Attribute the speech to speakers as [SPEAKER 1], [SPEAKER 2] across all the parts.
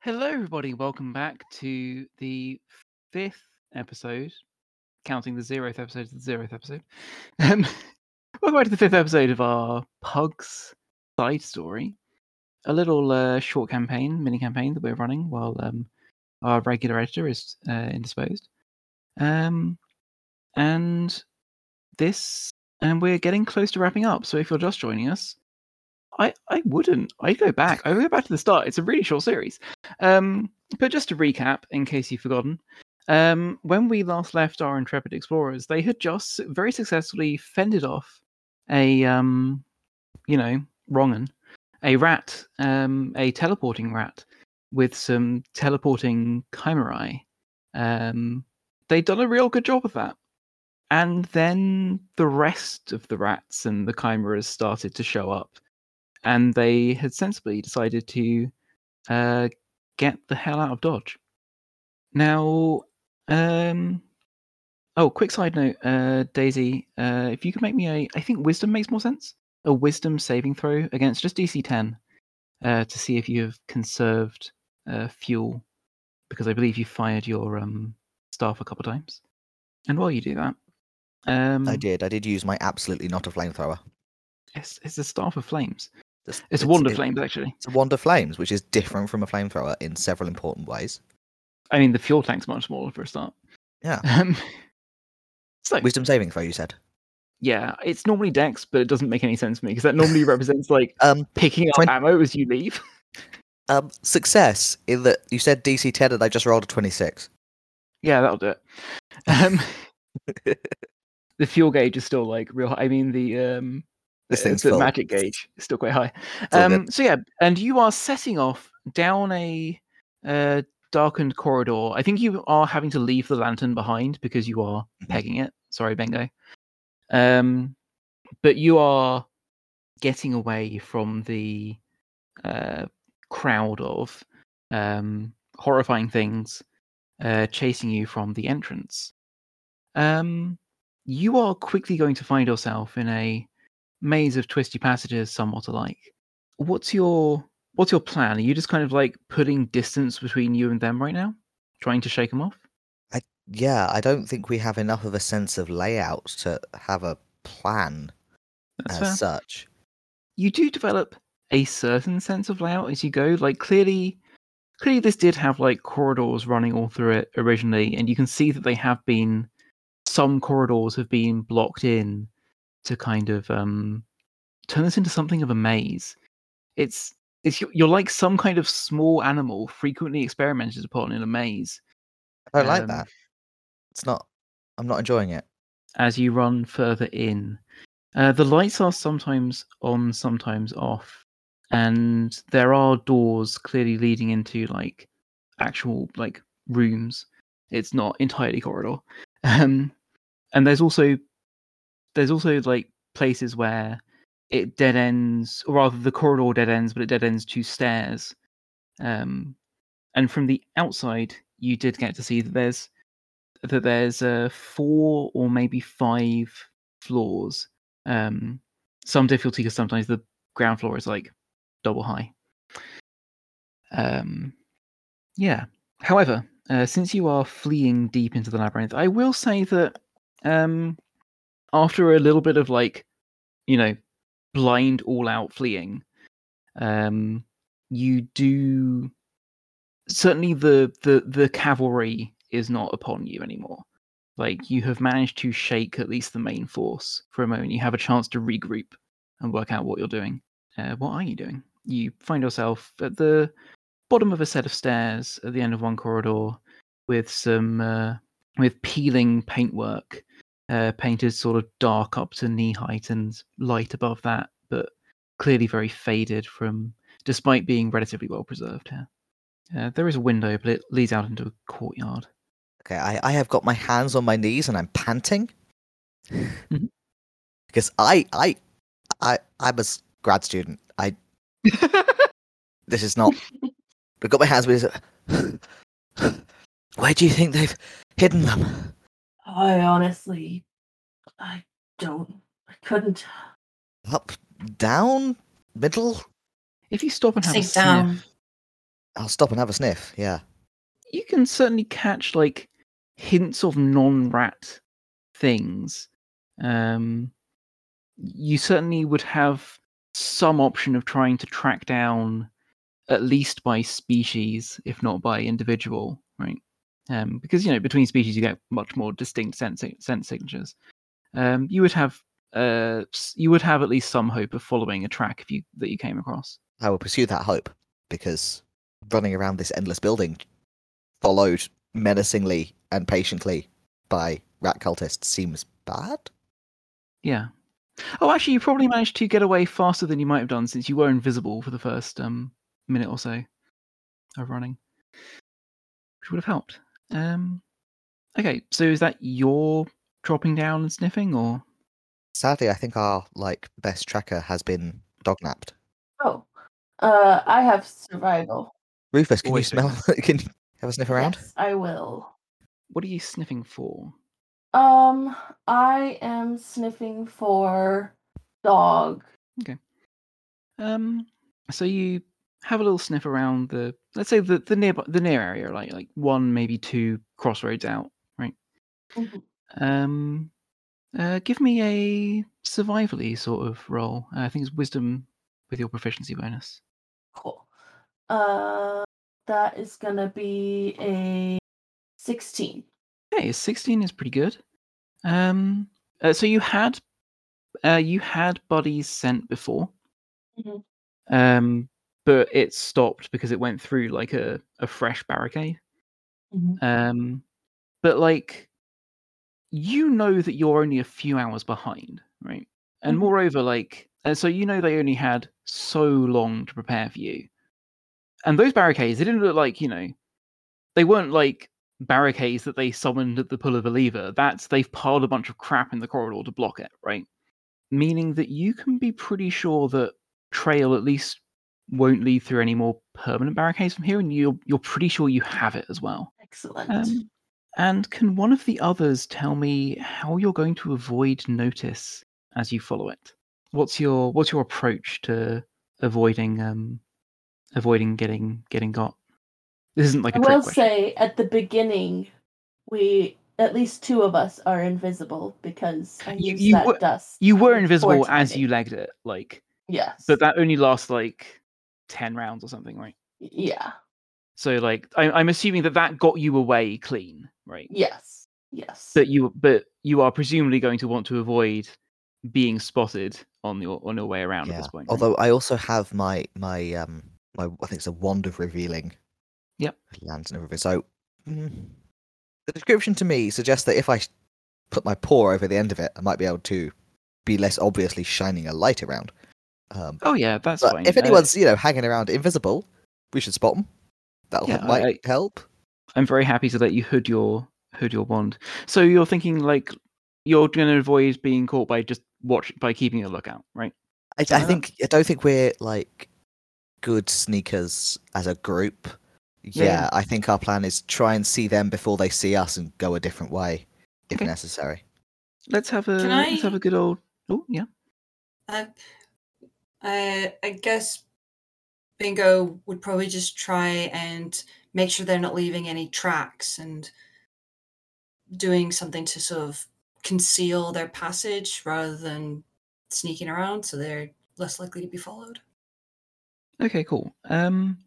[SPEAKER 1] Hello, everybody. Welcome back to the fifth episode, counting the zeroth episode to the zeroth episode. Um, welcome back to the fifth episode of our Pugs side story. A little uh, short campaign, mini campaign that we're running while um, our regular editor is uh, indisposed. Um, and this, and we're getting close to wrapping up. So if you're just joining us, I, I wouldn't. I'd go back. I go back to the start. It's a really short series. Um, but just to recap, in case you've forgotten, um, when we last left our intrepid explorers, they had just very successfully fended off a, um, you know, wrong'un, a rat, um, a teleporting rat with some teleporting chimerae. Um, they'd done a real good job of that. And then the rest of the rats and the chimeras started to show up and they had sensibly decided to uh, get the hell out of Dodge. Now, um, oh, quick side note, uh, Daisy, uh, if you could make me a, I think Wisdom makes more sense. A Wisdom saving throw against just DC ten uh, to see if you have conserved uh, fuel, because I believe you fired your um, staff a couple times. And while you do that, um,
[SPEAKER 2] I did. I did use my absolutely not a flamethrower.
[SPEAKER 1] It's, it's a staff of flames. It's a wand of
[SPEAKER 2] it-
[SPEAKER 1] flames, actually.
[SPEAKER 2] It's a wand flames, which is different from a flamethrower in several important ways.
[SPEAKER 1] I mean, the fuel tank's much smaller for a start.
[SPEAKER 2] Yeah.
[SPEAKER 1] Um, so
[SPEAKER 2] Wisdom saving throw, you said.
[SPEAKER 1] yeah, it's normally Dex, but it doesn't make any sense to me because that normally represents like
[SPEAKER 2] Um,
[SPEAKER 1] picking up
[SPEAKER 2] Twen-
[SPEAKER 1] ammo as you leave.
[SPEAKER 2] um, success in that you said DC ten, and I just rolled a twenty-six.
[SPEAKER 1] yeah, that'll do it. Um, the fuel gauge is still like real. High. I mean, the um,
[SPEAKER 2] This thing's
[SPEAKER 1] the
[SPEAKER 2] full.
[SPEAKER 1] magic gauge is still quite high. Um, so yeah, and you are setting off down a uh, darkened corridor. I think you are having to leave the lantern behind because you are
[SPEAKER 2] Mhm.
[SPEAKER 1] pegging it. Sorry, Bengo. Um, but you are getting away from the uh, crowd of um, horrifying things uh, chasing you from the entrance. Um, you are quickly going to find yourself in a maze of twisty passages, somewhat alike. What's your what's your plan? Are you just kind of like putting distance between you and them right now, trying to shake them off?
[SPEAKER 2] Yeah, I don't think we have enough of a sense of layout to have a plan
[SPEAKER 1] That's
[SPEAKER 2] as
[SPEAKER 1] fair.
[SPEAKER 2] such.
[SPEAKER 1] you do develop a certain sense of layout as you go. Like clearly, clearly this did have like corridors running all through it originally, and you can see that they have been some corridors have been blocked in to kind of um turn this into something of a maze. It's it's you're- like some kind of small animal frequently experimented upon in a maze
[SPEAKER 2] I don't like
[SPEAKER 1] Um,
[SPEAKER 2] that. It's not. I'm not enjoying it.
[SPEAKER 1] as you run further in. Uh, the lights are sometimes on, sometimes off, and there are doors clearly leading into like actual like rooms. It's not entirely corridor. Um, and there's also there's also like places where it dead ends, or rather the corridor dead ends, but it dead ends to stairs. Um, and from the outside, you did get to see that there's that there's uh, four or maybe five floors. Um, some difficulty because sometimes the ground floor is like double high. Um, yeah. However, uh, since you are fleeing deep into the labyrinth, I will say that um, after a little bit of like, you know, blind all out fleeing, um, you do certainly the the the cavalry is not upon you anymore. Like you have managed to shake at least the main force for a moment. You have a chance to regroup and work out what you're doing. Uh, what are you doing? You find yourself at the bottom of a set of stairs at the end of one corridor with some uh, with peeling paintwork, uh, painted sort of dark up to knee height and light above that, but clearly very faded from, despite being relatively well preserved here. Uh, there is a window, but it leads out into a courtyard.
[SPEAKER 2] Okay, I, I have got my hands on my knees and I'm panting
[SPEAKER 1] Mhm.
[SPEAKER 2] because I I I I'm a grad student. I this is not. I've got my hands with. Where do you think they've hidden them?
[SPEAKER 3] I honestly, I don't, I couldn't
[SPEAKER 2] Up, down, middle.
[SPEAKER 1] If you stop and have a
[SPEAKER 3] sink
[SPEAKER 1] sniff,
[SPEAKER 3] down.
[SPEAKER 2] I'll stop and have a sniff. Yeah.
[SPEAKER 1] you can certainly catch like hints of non-rat things. Um, you certainly would have some option of trying to track down at least by species, if not by individual, right? Um, because you know between species you get much more distinct sense sense signatures. Um, you would have uh, you would have at least some hope of following a track if you that you came across.
[SPEAKER 2] I will pursue that hope because running around this endless building, followed menacingly and patiently by rat cultists, seems bad.
[SPEAKER 1] Yeah. Oh, actually, you probably managed to get away faster than you might have done since you were invisible for the first um, minute or so of running, which would have helped. Um, okay, so is that your dropping down and sniffing, or
[SPEAKER 2] Sadly, I think our like best tracker has been dognapped.
[SPEAKER 3] Oh, uh, I have survival.
[SPEAKER 2] Rufus, can you smell? can you have a sniff around?
[SPEAKER 3] Yes, I will.
[SPEAKER 1] what are you sniffing for?
[SPEAKER 3] Um, I am sniffing for dog. Okay.
[SPEAKER 1] Um, so you have a little sniff around the, let's say the the near the near area, like like one maybe two crossroads out, right?
[SPEAKER 3] Mhm.
[SPEAKER 1] Um, uh, give me a survivally sort of roll. Uh, I think it's wisdom with your proficiency bonus.
[SPEAKER 3] Cool. Uh, that is gonna be a sixteen.
[SPEAKER 1] Okay, 16 is pretty good. Um, uh, so you had, uh, you had Buddy's scent before,
[SPEAKER 3] Mhm.
[SPEAKER 1] um, but it stopped because it went through like a, a fresh barricade.
[SPEAKER 3] Mhm.
[SPEAKER 1] Um, but like, you know that you're only a few hours behind, right? And
[SPEAKER 3] Mhm.
[SPEAKER 1] moreover, like, and so you know they only had so long to prepare for you. And those barricades, they didn't look like, you know, they weren't like barricades that they summoned at the pull of a lever. That's they've piled a bunch of crap in the corridor to block it, right? Meaning that you can be pretty sure that trail at least won't lead through any more permanent barricades from here, and you're you're pretty sure you have it as well.
[SPEAKER 3] Excellent.
[SPEAKER 1] Um, and can one of the others tell me how you're going to avoid notice as you follow it? What's your what's your approach to avoiding um avoiding getting getting got? This isn't like
[SPEAKER 3] I
[SPEAKER 1] a trick
[SPEAKER 3] will
[SPEAKER 1] question.
[SPEAKER 3] say at the beginning, we at least two of us are invisible because I
[SPEAKER 1] You-
[SPEAKER 3] used
[SPEAKER 1] you
[SPEAKER 3] that
[SPEAKER 1] were-
[SPEAKER 3] dust.
[SPEAKER 1] You were invisible as you legged it, like,
[SPEAKER 3] Yes.
[SPEAKER 1] but that only lasts like ten rounds or something, right?
[SPEAKER 3] Yeah.
[SPEAKER 1] So, like, I, I'm assuming that that got you away clean, right?
[SPEAKER 3] Yes. Yes.
[SPEAKER 1] But you, but you are presumably going to want to avoid being spotted on your on your way around at this point. right?
[SPEAKER 2] Although I also have my my um my I think it's a wand of revealing.
[SPEAKER 1] Yep.
[SPEAKER 2] Lands and everything. So mm, the description to me suggests that if I put my paw over the end of it, I might be able to be less obviously shining a light around. Um,
[SPEAKER 1] oh yeah, that's
[SPEAKER 2] but
[SPEAKER 1] fine.
[SPEAKER 2] if
[SPEAKER 1] Uh,
[SPEAKER 2] anyone's you know hanging around invisible, we should spot them. That'll
[SPEAKER 1] Yeah, I-
[SPEAKER 2] might
[SPEAKER 1] I-
[SPEAKER 2] help.
[SPEAKER 1] I'm very happy to let you hood your hood your wand. So you're thinking like you're going to avoid being caught by just watch by keeping a lookout, right?
[SPEAKER 2] I, I think I don't think we're like good sneakers as a group.
[SPEAKER 1] Yeah,
[SPEAKER 2] Yeah,
[SPEAKER 1] yeah.
[SPEAKER 2] I think our plan is try and see them before they see us and go a different way if
[SPEAKER 1] Okay.
[SPEAKER 2] necessary.
[SPEAKER 1] Let's have a let's have
[SPEAKER 4] I-
[SPEAKER 1] a good old. Oh yeah.
[SPEAKER 4] Uh, I, I guess Bingo would probably just try and make sure they're not leaving any tracks and doing something to sort of conceal their passage rather than sneaking around so they're less likely to be followed.
[SPEAKER 1] Okay, cool. Um,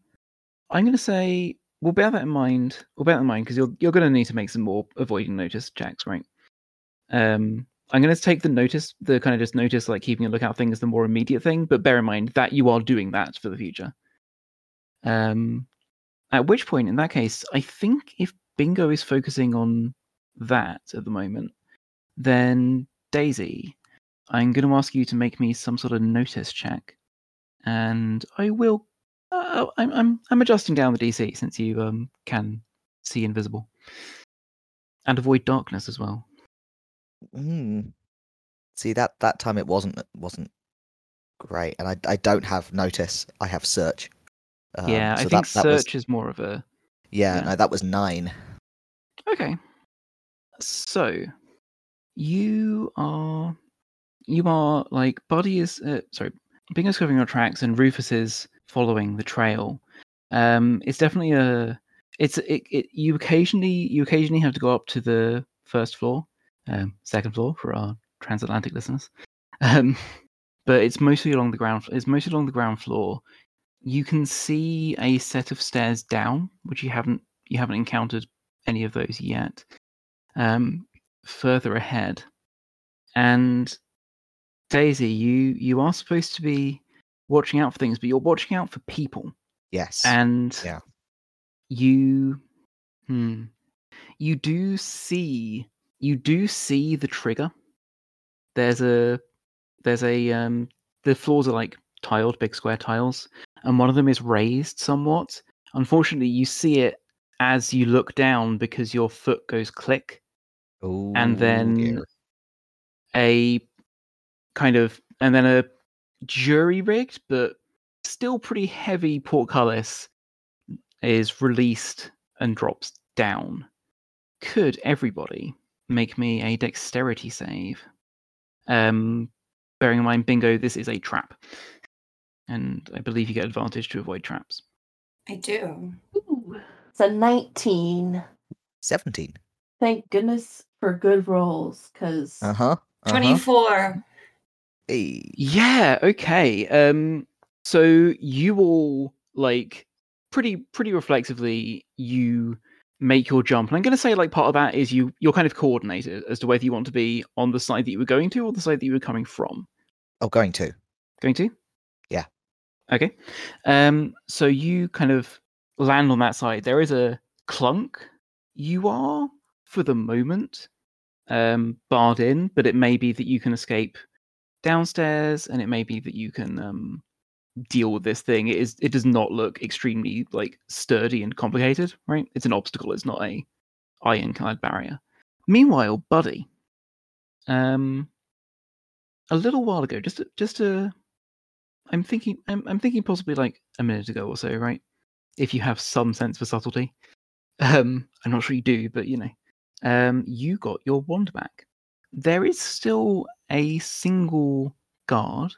[SPEAKER 1] I'm going to say we'll bear that in mind. We'll bear that in mind because you're you're going to need to make some more avoiding notice checks, right? Um, I'm going to take the notice, the kind of just notice, like keeping a lookout thing, as the more immediate thing. But bear in mind that you are doing that for the future. Um, at which point, in that case, I think if Bingo is focusing on that at the moment, then Daisy, I'm going to ask you to make me some sort of notice check, and I will. Uh, I'm I'm I'm adjusting down the DC since you um can see invisible and avoid darkness as well.
[SPEAKER 2] Mm. See that that time it wasn't wasn't great, and I I don't have notice. I have search. Um,
[SPEAKER 1] yeah, I
[SPEAKER 2] so
[SPEAKER 1] think
[SPEAKER 2] that, that was-
[SPEAKER 1] search is more of a
[SPEAKER 2] yeah,
[SPEAKER 1] yeah.
[SPEAKER 2] no, that was nine.
[SPEAKER 1] Okay. So you are you are like Buddy is uh, sorry, Bingo's covering your tracks and Rufus is following the trail. Um, it's definitely a. It's it, it. You occasionally you occasionally have to go up to the first floor, um, second floor for our transatlantic listeners. Um, but it's mostly along the ground. It's mostly along the ground floor. You can see a set of stairs down, which you haven't you haven't encountered any of those yet. Um, further ahead, and Daisy, you you are supposed to be watching out for things, but you're watching out for people,
[SPEAKER 2] Yes.
[SPEAKER 1] and
[SPEAKER 2] Yeah.
[SPEAKER 1] you, hmm, you do see you do see the trigger. There's a there's a um the floors are like tiled, big square tiles, and one of them is raised somewhat. Unfortunately, you see it as you look down because your foot goes click,
[SPEAKER 2] oh,
[SPEAKER 1] and then a kind of and then a jury rigged but still pretty heavy portcullis is released and drops down. Could everybody make me a dexterity save? Um, bearing in mind, bingo, this is a trap, and I believe you get advantage to avoid traps.
[SPEAKER 4] I do.
[SPEAKER 3] Ooh, it's a 19.
[SPEAKER 2] 17.
[SPEAKER 3] Thank goodness for good rolls, because
[SPEAKER 2] Uh huh. Uh-huh.
[SPEAKER 4] 24.
[SPEAKER 2] Hey.
[SPEAKER 1] Yeah, okay. Um so you all like pretty pretty reflexively you make your jump. And I'm gonna say like part of that is you you're kind of coordinated as to whether you want to be on the side that you were going to or the side that you were coming from.
[SPEAKER 2] Oh, going to.
[SPEAKER 1] Going to?
[SPEAKER 2] Yeah.
[SPEAKER 1] Okay. Um so you kind of land on that side. There is a clunk. You are, for the moment, um barred in, but it may be that you can escape downstairs and it may be that you can um deal with this thing. It is it does not look extremely like sturdy and complicated, right? It's an obstacle, it's not a ironclad barrier. Meanwhile, Buddy, um a little while ago, just just a I'm thinking I'm, I'm thinking possibly like a minute ago or so, right? If you have some sense for subtlety. Um I'm not sure you do, but you know. Um you got your wand back. There is still a single guard,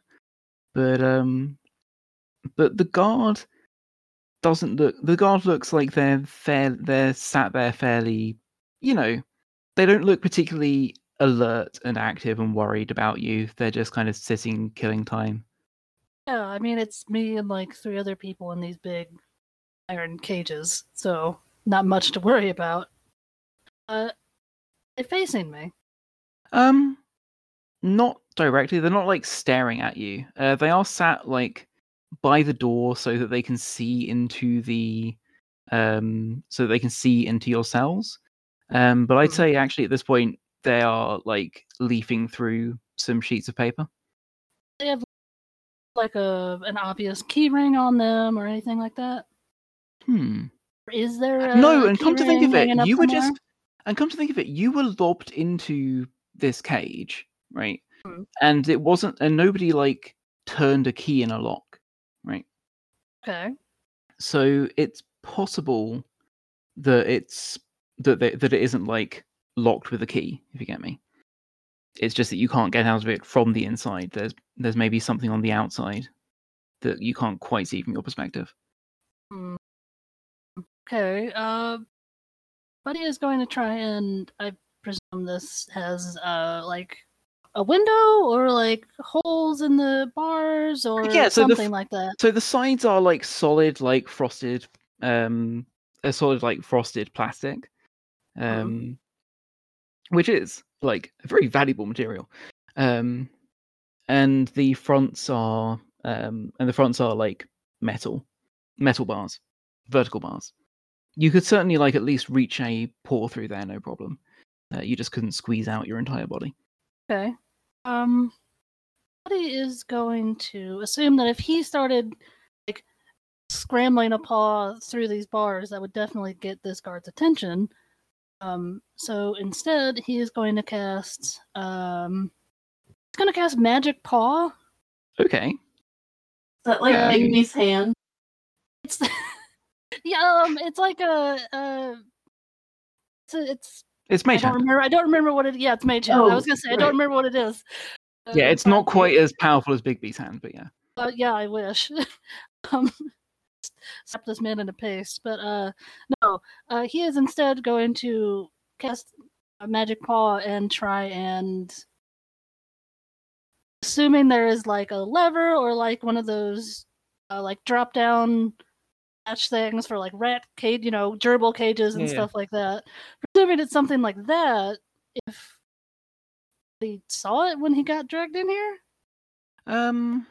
[SPEAKER 1] but um but the guard doesn't look the guard looks like they're fair they're sat there fairly you know they don't look particularly alert and active and worried about you they're just kind of sitting killing time
[SPEAKER 5] Yeah, I mean it's me and like three other people in these big iron cages, so not much to worry about. Uh, they're facing me.
[SPEAKER 1] um not directly they're not like staring at you uh, they are sat like by the door so that they can see into the um so they can see into your cells um but i'd
[SPEAKER 5] Hmm.
[SPEAKER 1] say actually at this point they are like leafing through some sheets of paper
[SPEAKER 5] They have like a an obvious key ring on them or anything like that.
[SPEAKER 1] hmm
[SPEAKER 5] Is there a
[SPEAKER 1] no and come to think of it you were
[SPEAKER 5] somewhere?
[SPEAKER 1] just and come to think of it you were lobbed into this cage right
[SPEAKER 5] Hmm.
[SPEAKER 1] and it wasn't and nobody like turned a key in a lock right
[SPEAKER 5] okay.
[SPEAKER 1] so it's possible that it's that they, that it isn't like locked with a key if you get me it's just that you can't get out of it from the inside there's there's maybe something on the outside that you can't quite see from your perspective
[SPEAKER 5] Hmm. Okay. Uh, Buddy is going to try and I presume this has uh like a window or like holes in the bars or
[SPEAKER 1] Yeah, so the
[SPEAKER 5] something like that.
[SPEAKER 1] so the sides are like solid like frosted um a solid like frosted plastic um which is like a very valuable material um and the fronts are um and the fronts are like metal metal bars vertical bars. You could certainly like at least reach a pour through there no problem. Uh, you just couldn't squeeze out your entire body
[SPEAKER 5] Okay. Um, Buddy is going to assume that if he started like scrambling a paw through these bars, that would definitely get this guard's attention. Um, so instead, he is going to cast. Um, he's going to cast Magic Paw.
[SPEAKER 1] okay
[SPEAKER 3] Is that like
[SPEAKER 5] Yeah.
[SPEAKER 3] Bigby's hand?
[SPEAKER 5] It's yeah, um, it's like a. a it's, a, it's
[SPEAKER 1] it's
[SPEAKER 5] I
[SPEAKER 1] mage
[SPEAKER 5] don't
[SPEAKER 1] hand
[SPEAKER 5] remember. I don't remember what it. Yeah, it's Mage Hand. I
[SPEAKER 3] Oh,
[SPEAKER 5] was gonna say I don't remember what it is.
[SPEAKER 1] yeah
[SPEAKER 5] Uh,
[SPEAKER 1] it's not quite as powerful as Bigby's hand but yeah
[SPEAKER 5] Uh, yeah, I wish. um, slap this man in a paste. But uh, no, uh, he is instead going to cast a magic paw and try and, assuming there is like a lever or like one of those uh, like drop down hatch things for like rat cage, you know, gerbil cages and
[SPEAKER 1] Yeah,
[SPEAKER 5] stuff like that. Presuming it's something like that, if he saw it when he got dragged in here.
[SPEAKER 1] Um,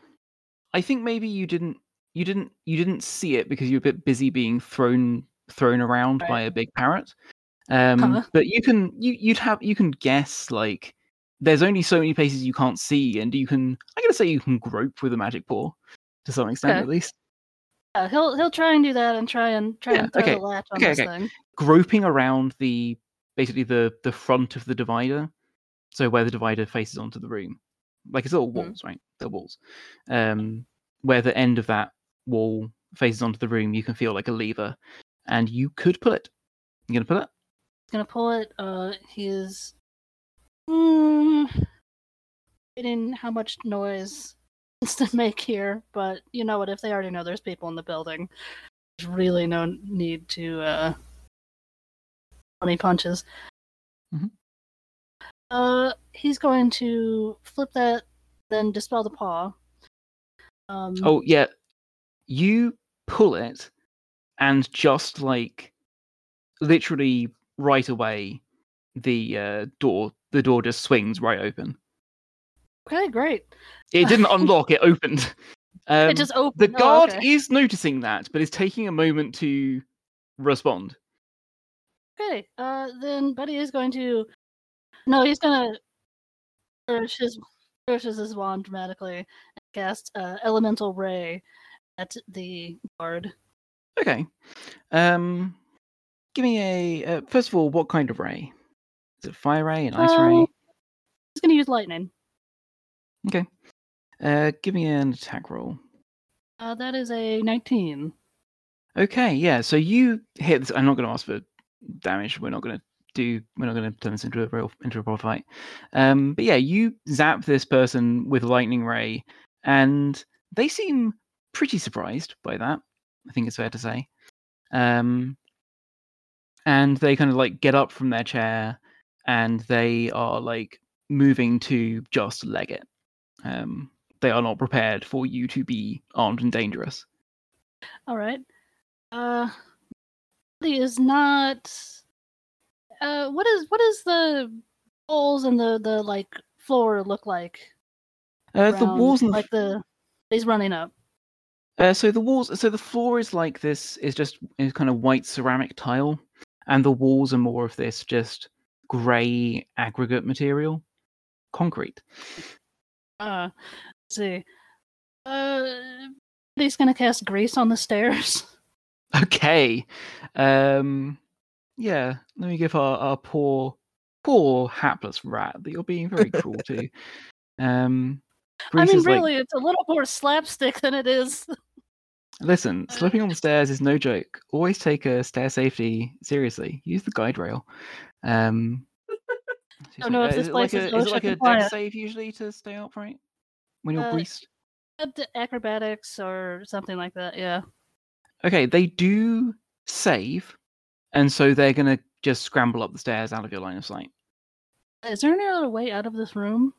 [SPEAKER 1] I think maybe you didn't you didn't you didn't see it because you were a bit busy being thrown thrown around
[SPEAKER 5] Right.
[SPEAKER 1] by a big parrot. Um,
[SPEAKER 5] Huh.
[SPEAKER 1] but you can you you'd have you can guess like there's only so many places you can't see, and you can I'm gonna say you can grope with a magic paw to some extent
[SPEAKER 5] Okay.
[SPEAKER 1] at least.
[SPEAKER 5] Yeah, he'll he'll try and do that and try and try
[SPEAKER 1] Yeah,
[SPEAKER 5] and throw
[SPEAKER 1] okay,
[SPEAKER 5] the latch on
[SPEAKER 1] okay,
[SPEAKER 5] this
[SPEAKER 1] okay.
[SPEAKER 5] thing.
[SPEAKER 1] Groping around the basically the the front of the divider, so where the divider faces onto the room, like it's all
[SPEAKER 5] Mhm.
[SPEAKER 1] walls, right? They're walls. Um, where the end of that wall faces onto the room, you can feel like a lever, and you could pull it. You gonna pull it?
[SPEAKER 5] He's gonna pull it. Uh, he is. Mm, debating how much noise to make here, but you know what? If they already know there's people in the building, there's really no need to uh, any punches.
[SPEAKER 1] Mhm.
[SPEAKER 5] Uh, he's going to flip that, then dispel the paw. Um,
[SPEAKER 1] Oh yeah, you pull it, and just like literally right away, the uh, door the door just swings right open.
[SPEAKER 5] Okay, great.
[SPEAKER 1] It didn't unlock; it opened. Um,
[SPEAKER 5] it just
[SPEAKER 1] the
[SPEAKER 5] opened. Oh,
[SPEAKER 1] guard
[SPEAKER 5] okay.
[SPEAKER 1] is noticing that, but is taking a moment to respond.
[SPEAKER 5] Okay, uh, then Buddy is going to. No, he's gonna flourish his flourishes his wand dramatically and cast uh, Elemental Ray at the guard.
[SPEAKER 1] Okay. Um, give me a uh, first of all, what kind of ray? Is it fire ray, an ice ray?
[SPEAKER 5] Um, He's gonna use lightning.
[SPEAKER 1] Okay. Uh, give me an attack roll.
[SPEAKER 5] Uh, that is a 19.
[SPEAKER 1] Okay, yeah. So you hit this. I'm not going to ask for damage. We're not going to do. We're not going to turn this into a real into a proper fight. Um, but yeah, you zap this person with lightning ray, and they seem pretty surprised by that. I think it's fair to say. Um, and they kind of like get up from their chair, and they are like moving to just leg it. Um, they are not prepared for you to be armed and dangerous.
[SPEAKER 5] All right. Uh, is not. Uh, what is what is the walls and the the like floor look like?
[SPEAKER 1] Uh, the walls and the
[SPEAKER 5] like the he's running up.
[SPEAKER 1] Uh, so the walls, so the floor is like this, is just is kind of white ceramic tile, and the walls are more of this just grey aggregate material, concrete.
[SPEAKER 5] Uh, let's see. Uh, he's gonna cast Grease on the stairs.
[SPEAKER 1] Okay, um, yeah. Let me give our, our poor, poor hapless rat that you're being very cruel to. Um,
[SPEAKER 5] I mean,
[SPEAKER 1] is like,
[SPEAKER 5] really, it's a little more slapstick than it is.
[SPEAKER 1] listen, slipping on the stairs is no joke. Always take a stair safety seriously. Use the guide rail. Um,
[SPEAKER 5] Don't know if
[SPEAKER 1] uh,
[SPEAKER 5] this
[SPEAKER 1] it
[SPEAKER 5] place
[SPEAKER 1] like
[SPEAKER 5] is
[SPEAKER 1] a, is it like a deck save usually to stay upright when you're
[SPEAKER 5] Uh,
[SPEAKER 1] greased?
[SPEAKER 5] Acrobatics or something like that. Yeah.
[SPEAKER 1] Okay, they do save, and so they're gonna just scramble up the stairs out of your line of sight.
[SPEAKER 5] Is there any other way out of this room?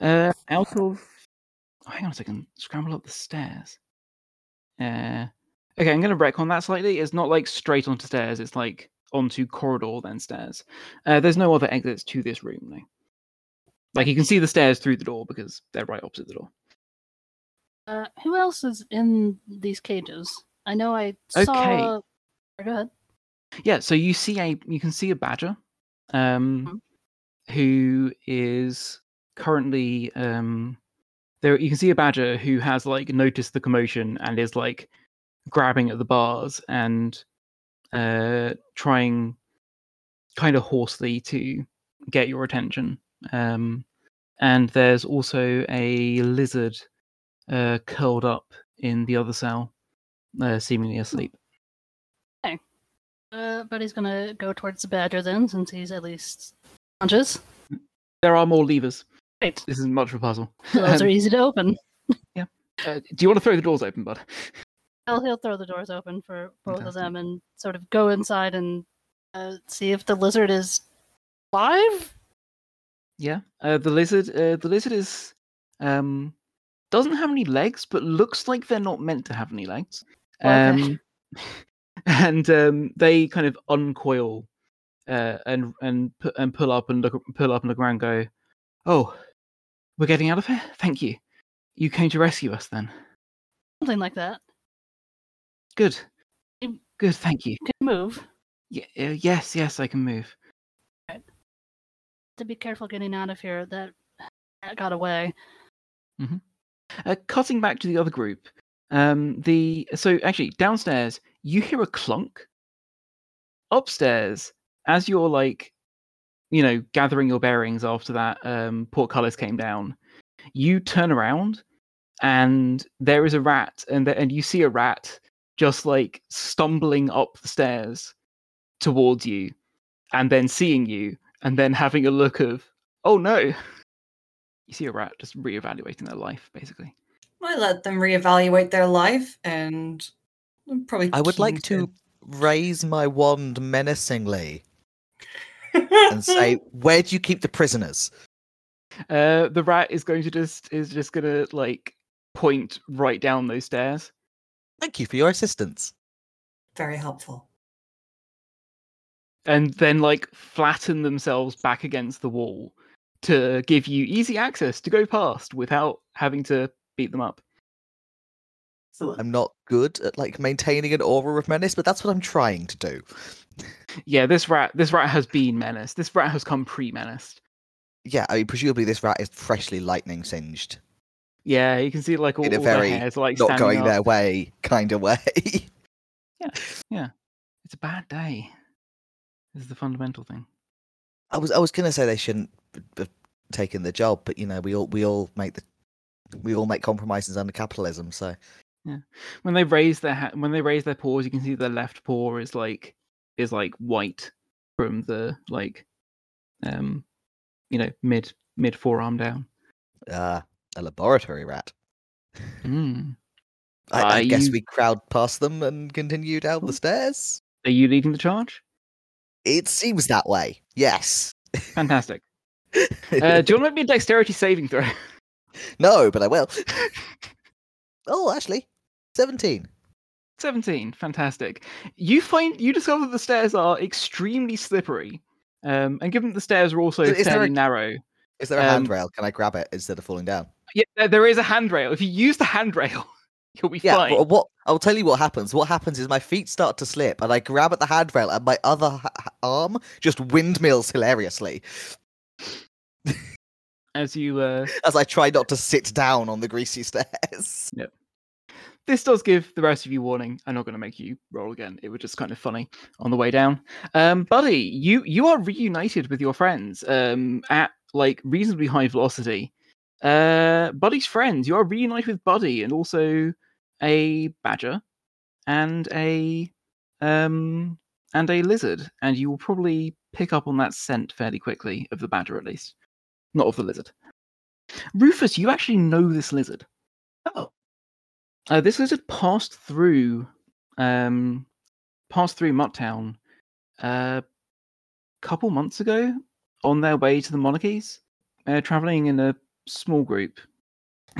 [SPEAKER 1] Uh, out of. Oh, hang on a second. Scramble up the stairs. Uh, okay, I'm gonna retcon that slightly. It's not like straight onto stairs. It's like onto corridor then stairs. Uh, there's no other exits to this room, no. Like you can see the stairs through the door because they're right opposite the door.
[SPEAKER 5] Uh, who else is in these cages? I know I saw. Okay. Go ahead.
[SPEAKER 1] Yeah, so you see a you can see a badger, um, who is currently um, there. You can see a badger who has like noticed the commotion and is like grabbing at the bars and uh, trying kind of hoarsely to get your attention. Um, and there's also a lizard uh, curled up in the other cell, uh, seemingly asleep.
[SPEAKER 5] Uh, but he's gonna go towards the badger then, since he's at least conscious.
[SPEAKER 1] There are more levers. This isn't much of a puzzle.
[SPEAKER 5] Those are
[SPEAKER 1] Um,
[SPEAKER 5] easy to open.
[SPEAKER 1] uh, do you want to throw the doors open, bud?
[SPEAKER 5] He'll, he'll throw the doors open for both of them and sort of go inside and uh, see if the lizard is live.
[SPEAKER 1] Yeah. Uh, the lizard. Uh, the lizard is um doesn't have any legs, but looks like they're not meant to have any legs.
[SPEAKER 5] Okay.
[SPEAKER 1] Um, and um, they kind of uncoil uh, and and and pull up and look pull up and look around. And go, oh, we're getting out of here. Thank you. You came to rescue us, then.
[SPEAKER 5] Something like that.
[SPEAKER 1] Good. Good. Thank you.
[SPEAKER 5] Can move.
[SPEAKER 1] Y- uh, yes. Yes, I can move.
[SPEAKER 5] To be careful getting out of here. That, that got away.
[SPEAKER 1] Uh, cutting back to the other group, um, the so actually downstairs you hear a clunk. Upstairs, as you're like, you know, gathering your bearings after that um, portcullis came down, you turn around, and there is a rat, and th- and you see a rat just like stumbling up the stairs towards you, and then seeing you, and then having a look of, oh no. You see a rat just reevaluating their life, basically.
[SPEAKER 4] I let them reevaluate their life, and I'm probably.
[SPEAKER 2] I would like
[SPEAKER 4] keen
[SPEAKER 2] to raise my wand menacingly and say, "Where do you keep the prisoners?"
[SPEAKER 1] Uh, the rat is going to just is just gonna like point right down those stairs.
[SPEAKER 2] Thank you for your assistance.
[SPEAKER 4] Very helpful.
[SPEAKER 1] and then like flatten themselves back against the wall to give you easy access to go past without having to beat them up.
[SPEAKER 3] Excellent.
[SPEAKER 2] I'm not good at like maintaining an aura of menace, but that's what I'm trying to do.
[SPEAKER 1] Yeah, this rat this rat has been menaced. This rat has come pre-menaced.
[SPEAKER 2] Yeah, I mean, presumably this rat is freshly lightning singed,
[SPEAKER 1] Yeah, you can see like all,
[SPEAKER 2] In a
[SPEAKER 1] all their
[SPEAKER 2] very
[SPEAKER 1] hairs like
[SPEAKER 2] not going
[SPEAKER 1] up.
[SPEAKER 2] their way kind of way. Yeah, yeah.
[SPEAKER 1] It's a bad day. This is the fundamental thing.
[SPEAKER 2] I was I was gonna say they shouldn't have taken the job, but you know we all we all make the we all make compromises under capitalism. So yeah,
[SPEAKER 1] When they raise their ha- when they raise their paws, you can see their left paw is like is like white from the like um you know mid mid forearm down.
[SPEAKER 2] uh, a laboratory rat.
[SPEAKER 1] Mm.
[SPEAKER 2] I, I
[SPEAKER 1] Are
[SPEAKER 2] guess
[SPEAKER 1] you-
[SPEAKER 2] we crowd past them and continue down the stairs.
[SPEAKER 1] Are you leading the charge?
[SPEAKER 2] It seems that way. Yes.
[SPEAKER 1] Fantastic. Uh, do you want to make me a dexterity saving throw?
[SPEAKER 2] no, but I will. oh, actually, seventeen.
[SPEAKER 1] 17. Fantastic. You find you discover that the stairs are extremely slippery. Um, and given that the stairs are also
[SPEAKER 2] Is
[SPEAKER 1] fairly
[SPEAKER 2] a-
[SPEAKER 1] narrow,
[SPEAKER 2] Is there a
[SPEAKER 1] Um,
[SPEAKER 2] handrail? Can I grab it instead of falling down?
[SPEAKER 1] Yeah, there- is a handrail. If you use the handrail, you'll be
[SPEAKER 2] Yeah.
[SPEAKER 1] fine.
[SPEAKER 2] But what I'll tell you what happens. What happens is my feet start to slip, and I grab at the handrail, and my other ha- arm just windmills hilariously
[SPEAKER 1] As you, uh,
[SPEAKER 2] as I try not to sit down on the greasy stairs. Yep.
[SPEAKER 1] This does give the rest of you warning. I'm not going to make you roll again. It was just kind of funny on the way down. Um, buddy, you you are reunited with your friends um, at like reasonably high velocity. Uh, Buddy's friends, you are reunited with Buddy and also a badger and a um and a lizard, and you will probably pick up on that scent fairly quickly of the badger, at least, not of the lizard. Rufus, you actually know this lizard.
[SPEAKER 3] Oh,
[SPEAKER 1] Uh, this lizard passed through, um, passed through Mutttown a couple months ago on their way to the monarchies, uh, traveling in a small group.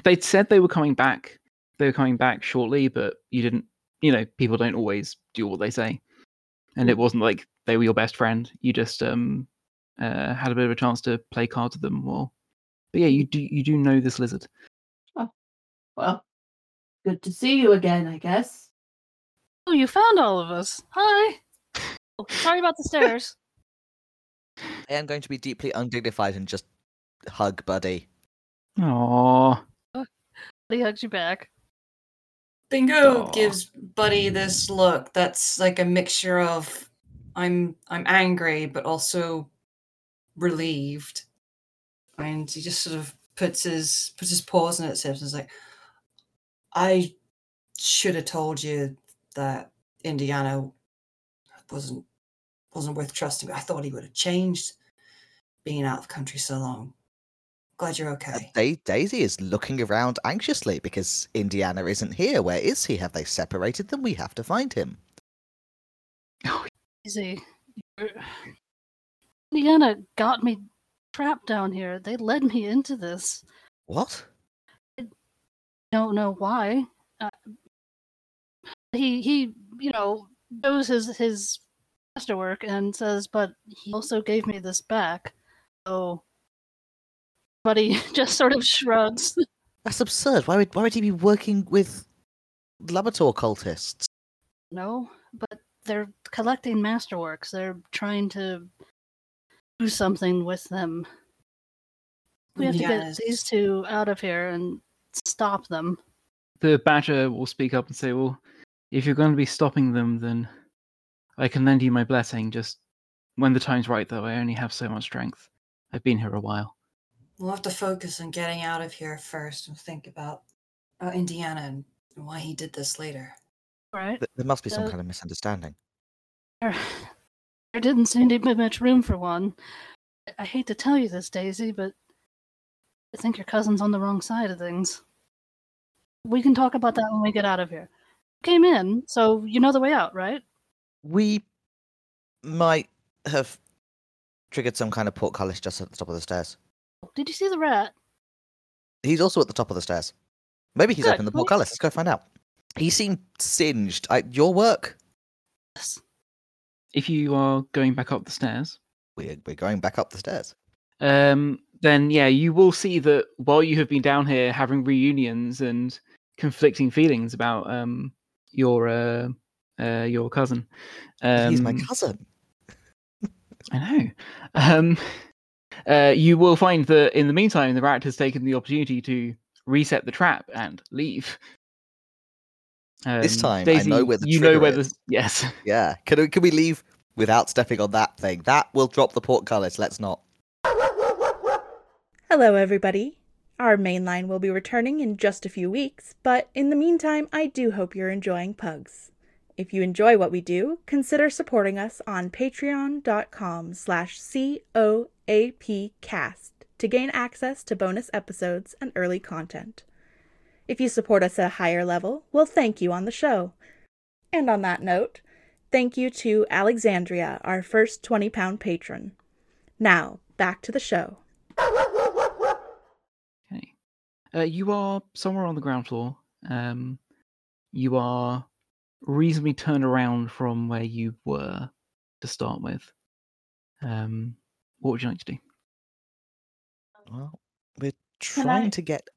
[SPEAKER 1] They'd said they were coming back. They were coming back shortly, but you didn't. You know, people don't always do what they say, and it wasn't like they were your best friend. You just um, uh, had a bit of a chance to play cards with them. Or, but yeah, you do you do know this lizard.
[SPEAKER 3] well, good to see you again, I guess.
[SPEAKER 5] Oh, you found all of us. Hi. Oh, sorry about the stairs.
[SPEAKER 2] I am going to be deeply undignified and just hug Buddy.
[SPEAKER 1] Aww.
[SPEAKER 5] Oh, he hugs you back.
[SPEAKER 4] Bingo
[SPEAKER 1] Aw.
[SPEAKER 4] gives Buddy this look that's like a mixture of I'm I'm angry but also relieved. And he just sort of puts his puts his paws in its hips and is like, I should have told you that Indiana wasn't wasn't worth trusting. I thought he would have changed being out of country so long. Glad you're
[SPEAKER 2] Uh,
[SPEAKER 4] okay.
[SPEAKER 2] Da- Daisy is looking around anxiously because Indiana isn't here. Where is he? Have they separated them? We have to find him.
[SPEAKER 5] Easy. You're- Indiana got me trapped down here. They led me into this.
[SPEAKER 2] What?
[SPEAKER 5] I Don't know why. Uh, he he, you know, knows his his masterwork and says, but he also gave me this back. So, but he just sort of shrugs.
[SPEAKER 2] That's absurd. Why would why would he be working with Laborator cultists?
[SPEAKER 5] No, but they're collecting masterworks. They're trying to do something with them. We have to get these two out of here and stop them.
[SPEAKER 1] The badger will speak up and say, "Well, if you're going to be stopping them, then I can lend you my blessing. Just when the time's right, though. I only have so much strength. I've been here a while."
[SPEAKER 4] We'll have to focus on getting out of here first and think about uh, Indiana and why he did this later.
[SPEAKER 5] Right?
[SPEAKER 2] Th- There must be some
[SPEAKER 5] Uh,
[SPEAKER 2] kind of misunderstanding.
[SPEAKER 5] There, there didn't seem to be much room for one. I- I hate to tell you this, Daisy, but I think your cousin's on the wrong side of things. We can talk about that when we get out of here. Came in, so you know the way out, right?
[SPEAKER 2] We might have triggered some kind of portcullis just at the top of the stairs.
[SPEAKER 5] Did you see the rat?
[SPEAKER 2] He's also at the top of the stairs. Maybe he's
[SPEAKER 5] Good,
[SPEAKER 2] in the
[SPEAKER 5] well-
[SPEAKER 2] portcullis. Let's go find out. He seemed singed. I, your work?
[SPEAKER 5] Yes.
[SPEAKER 1] If you are going back up the stairs,
[SPEAKER 2] We're, we're going back up the stairs.
[SPEAKER 1] um, then yeah, you will see that while you have been down here having reunions and conflicting feelings about um, your uh, uh, your cousin. Um,
[SPEAKER 2] He's my cousin.
[SPEAKER 1] I know. Um, uh, you will find that in the meantime, the rat has taken the opportunity to reset the trap and leave.
[SPEAKER 2] This
[SPEAKER 1] Um,
[SPEAKER 2] time, I
[SPEAKER 1] Daisy,
[SPEAKER 2] know where the
[SPEAKER 1] you know
[SPEAKER 2] trigger
[SPEAKER 1] where
[SPEAKER 2] is.
[SPEAKER 1] the yes.
[SPEAKER 2] Yeah. Can we, can we leave without stepping on that thing? That will drop the portcullis. Let's not.
[SPEAKER 6] Hello, everybody. Our main line will be returning in just a few weeks, but in the meantime, I do hope you're enjoying Pugs. If you enjoy what we do, consider supporting us on patreon.com slash COAPcast to gain access to bonus episodes and early content. If you support us at a higher level, we'll thank you on the show. And on that note, thank you to Alexandria, our first 20 pound patron. Now, back to the show.
[SPEAKER 1] Okay. Uh, you are somewhere on the ground floor. Um, you are reasonably turned around from where you were to start with. Um, what would you like to do?
[SPEAKER 2] Well, we're trying
[SPEAKER 3] I-
[SPEAKER 2] to get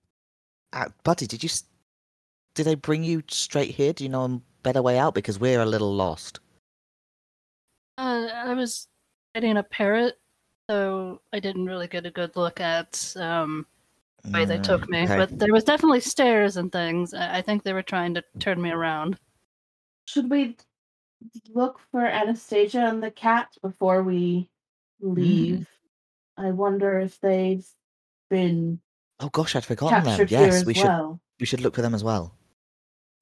[SPEAKER 2] out. Buddy, did you. Did they bring you straight here? Do you know a better way out? Because we're a little lost.
[SPEAKER 5] Uh, I was riding a parrot, so I didn't really get a good look at um, the way they took
[SPEAKER 2] Mm,
[SPEAKER 5] me.
[SPEAKER 2] okay.
[SPEAKER 5] But there was definitely stairs and things. I, I think they were trying to turn me around.
[SPEAKER 3] Should we look for Anastasia and the cat before we leave? I wonder if they've been
[SPEAKER 2] Oh gosh, I'd forgotten them. Yes,
[SPEAKER 3] as
[SPEAKER 2] we should.
[SPEAKER 3] well.
[SPEAKER 2] We should look for them as well,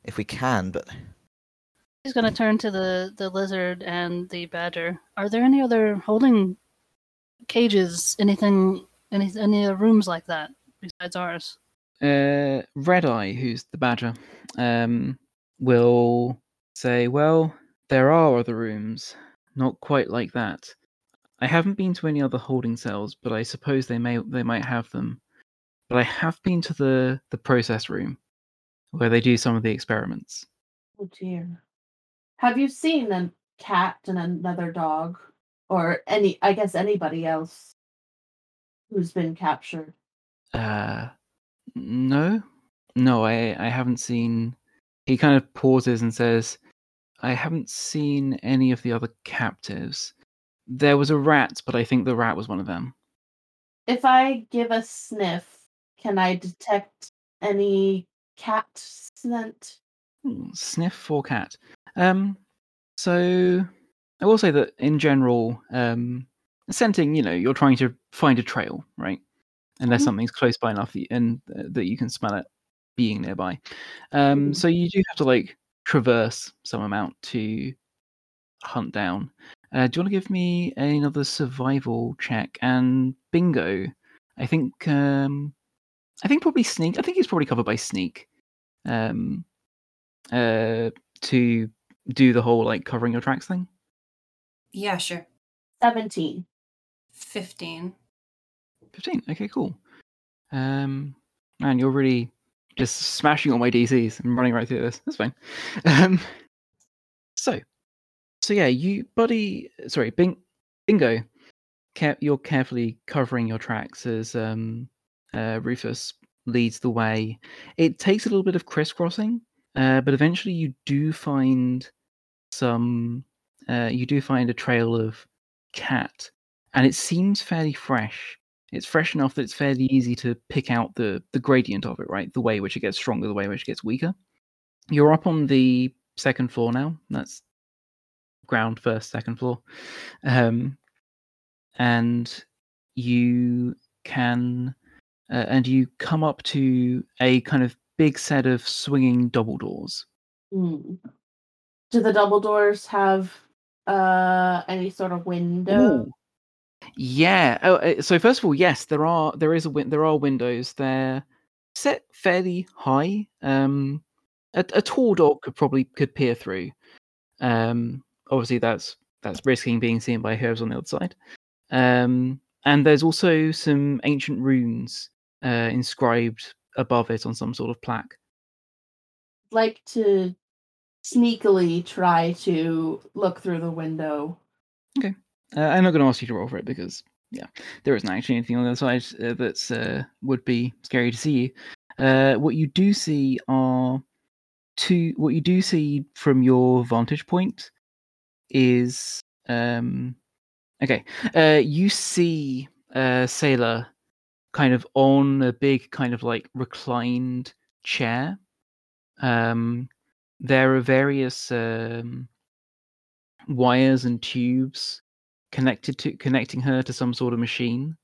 [SPEAKER 2] if we can. But
[SPEAKER 5] He's going to turn to the, the lizard and the badger. Are there any other holding cages, anything, any any other rooms like that besides ours?
[SPEAKER 1] uh, Red Eye, who's the badger, um, will say, "Well, there are other rooms, not quite like that. I haven't been to any other holding cells, but I suppose they may they might have them. But I have been to the the process room, where they do some of the experiments.
[SPEAKER 3] Oh dear. Have you seen a cat and another dog? Or any I guess anybody else who's been captured?
[SPEAKER 1] Uh, no, no, I I haven't seen." He kind of pauses and says, "I haven't seen any of the other captives." There was a rat, but I think the rat was one of them.
[SPEAKER 3] If I give a sniff, can I detect any cat scent?
[SPEAKER 1] Hmm, Sniff for cat. Um, so I will say that in general, um, scenting, you know, you're trying to find a trail, right? Unless
[SPEAKER 3] Mhm.
[SPEAKER 1] something's close by enough that and uh, that you can smell it being nearby. Um,
[SPEAKER 3] Mhm.
[SPEAKER 1] so you do have to like traverse some amount to hunt down. Uh, do you want to give me another survival check? And bingo, I think um, I think probably sneak. I think he's probably covered by sneak. Um, uh, to do the whole like covering your tracks thing.
[SPEAKER 4] Yeah, sure.
[SPEAKER 3] 17.
[SPEAKER 4] 15.
[SPEAKER 1] 15. Okay, cool. Um, man, you're really just smashing all my DCs and running right through this. That's fine. Um, so, so yeah, you, buddy, sorry, Bing, bingo. You're carefully covering your tracks as um, uh, Rufus leads the way. It takes a little bit of crisscrossing, uh, but eventually you do find some. Uh, you do find a trail of cat, and it seems fairly fresh. It's fresh enough that it's fairly easy to pick out the the gradient of it, right? The way which it gets stronger, the way which it gets weaker. You're up on the second floor now. That's ground first, second floor, um, and you can uh, and you come up to a kind of big set of swinging double doors.
[SPEAKER 3] Hmm. Do the double doors have uh any sort of window?
[SPEAKER 1] Ooh. Yeah. Oh, uh, so first of all, yes, there are there is a win- there are windows. They're set fairly high. Um, a, a tall dog could probably could peer through. Um, obviously that's that's risking being seen by whoever's on the other side. Um, and there's also some ancient runes uh, inscribed above it on some sort of plaque.
[SPEAKER 3] Like to sneakily try to look through the window.
[SPEAKER 1] Uh, I'm not going to ask you to roll for it because, yeah, there isn't actually anything on the other side uh, that's uh, would be scary to see. Uh, what you do see are two. What you do see from your vantage point is um, okay. Uh, you see uh, Sailor kind of on a big kind of like reclined chair. Um, there are various um, wires and tubes connected to connecting her to some sort of machine,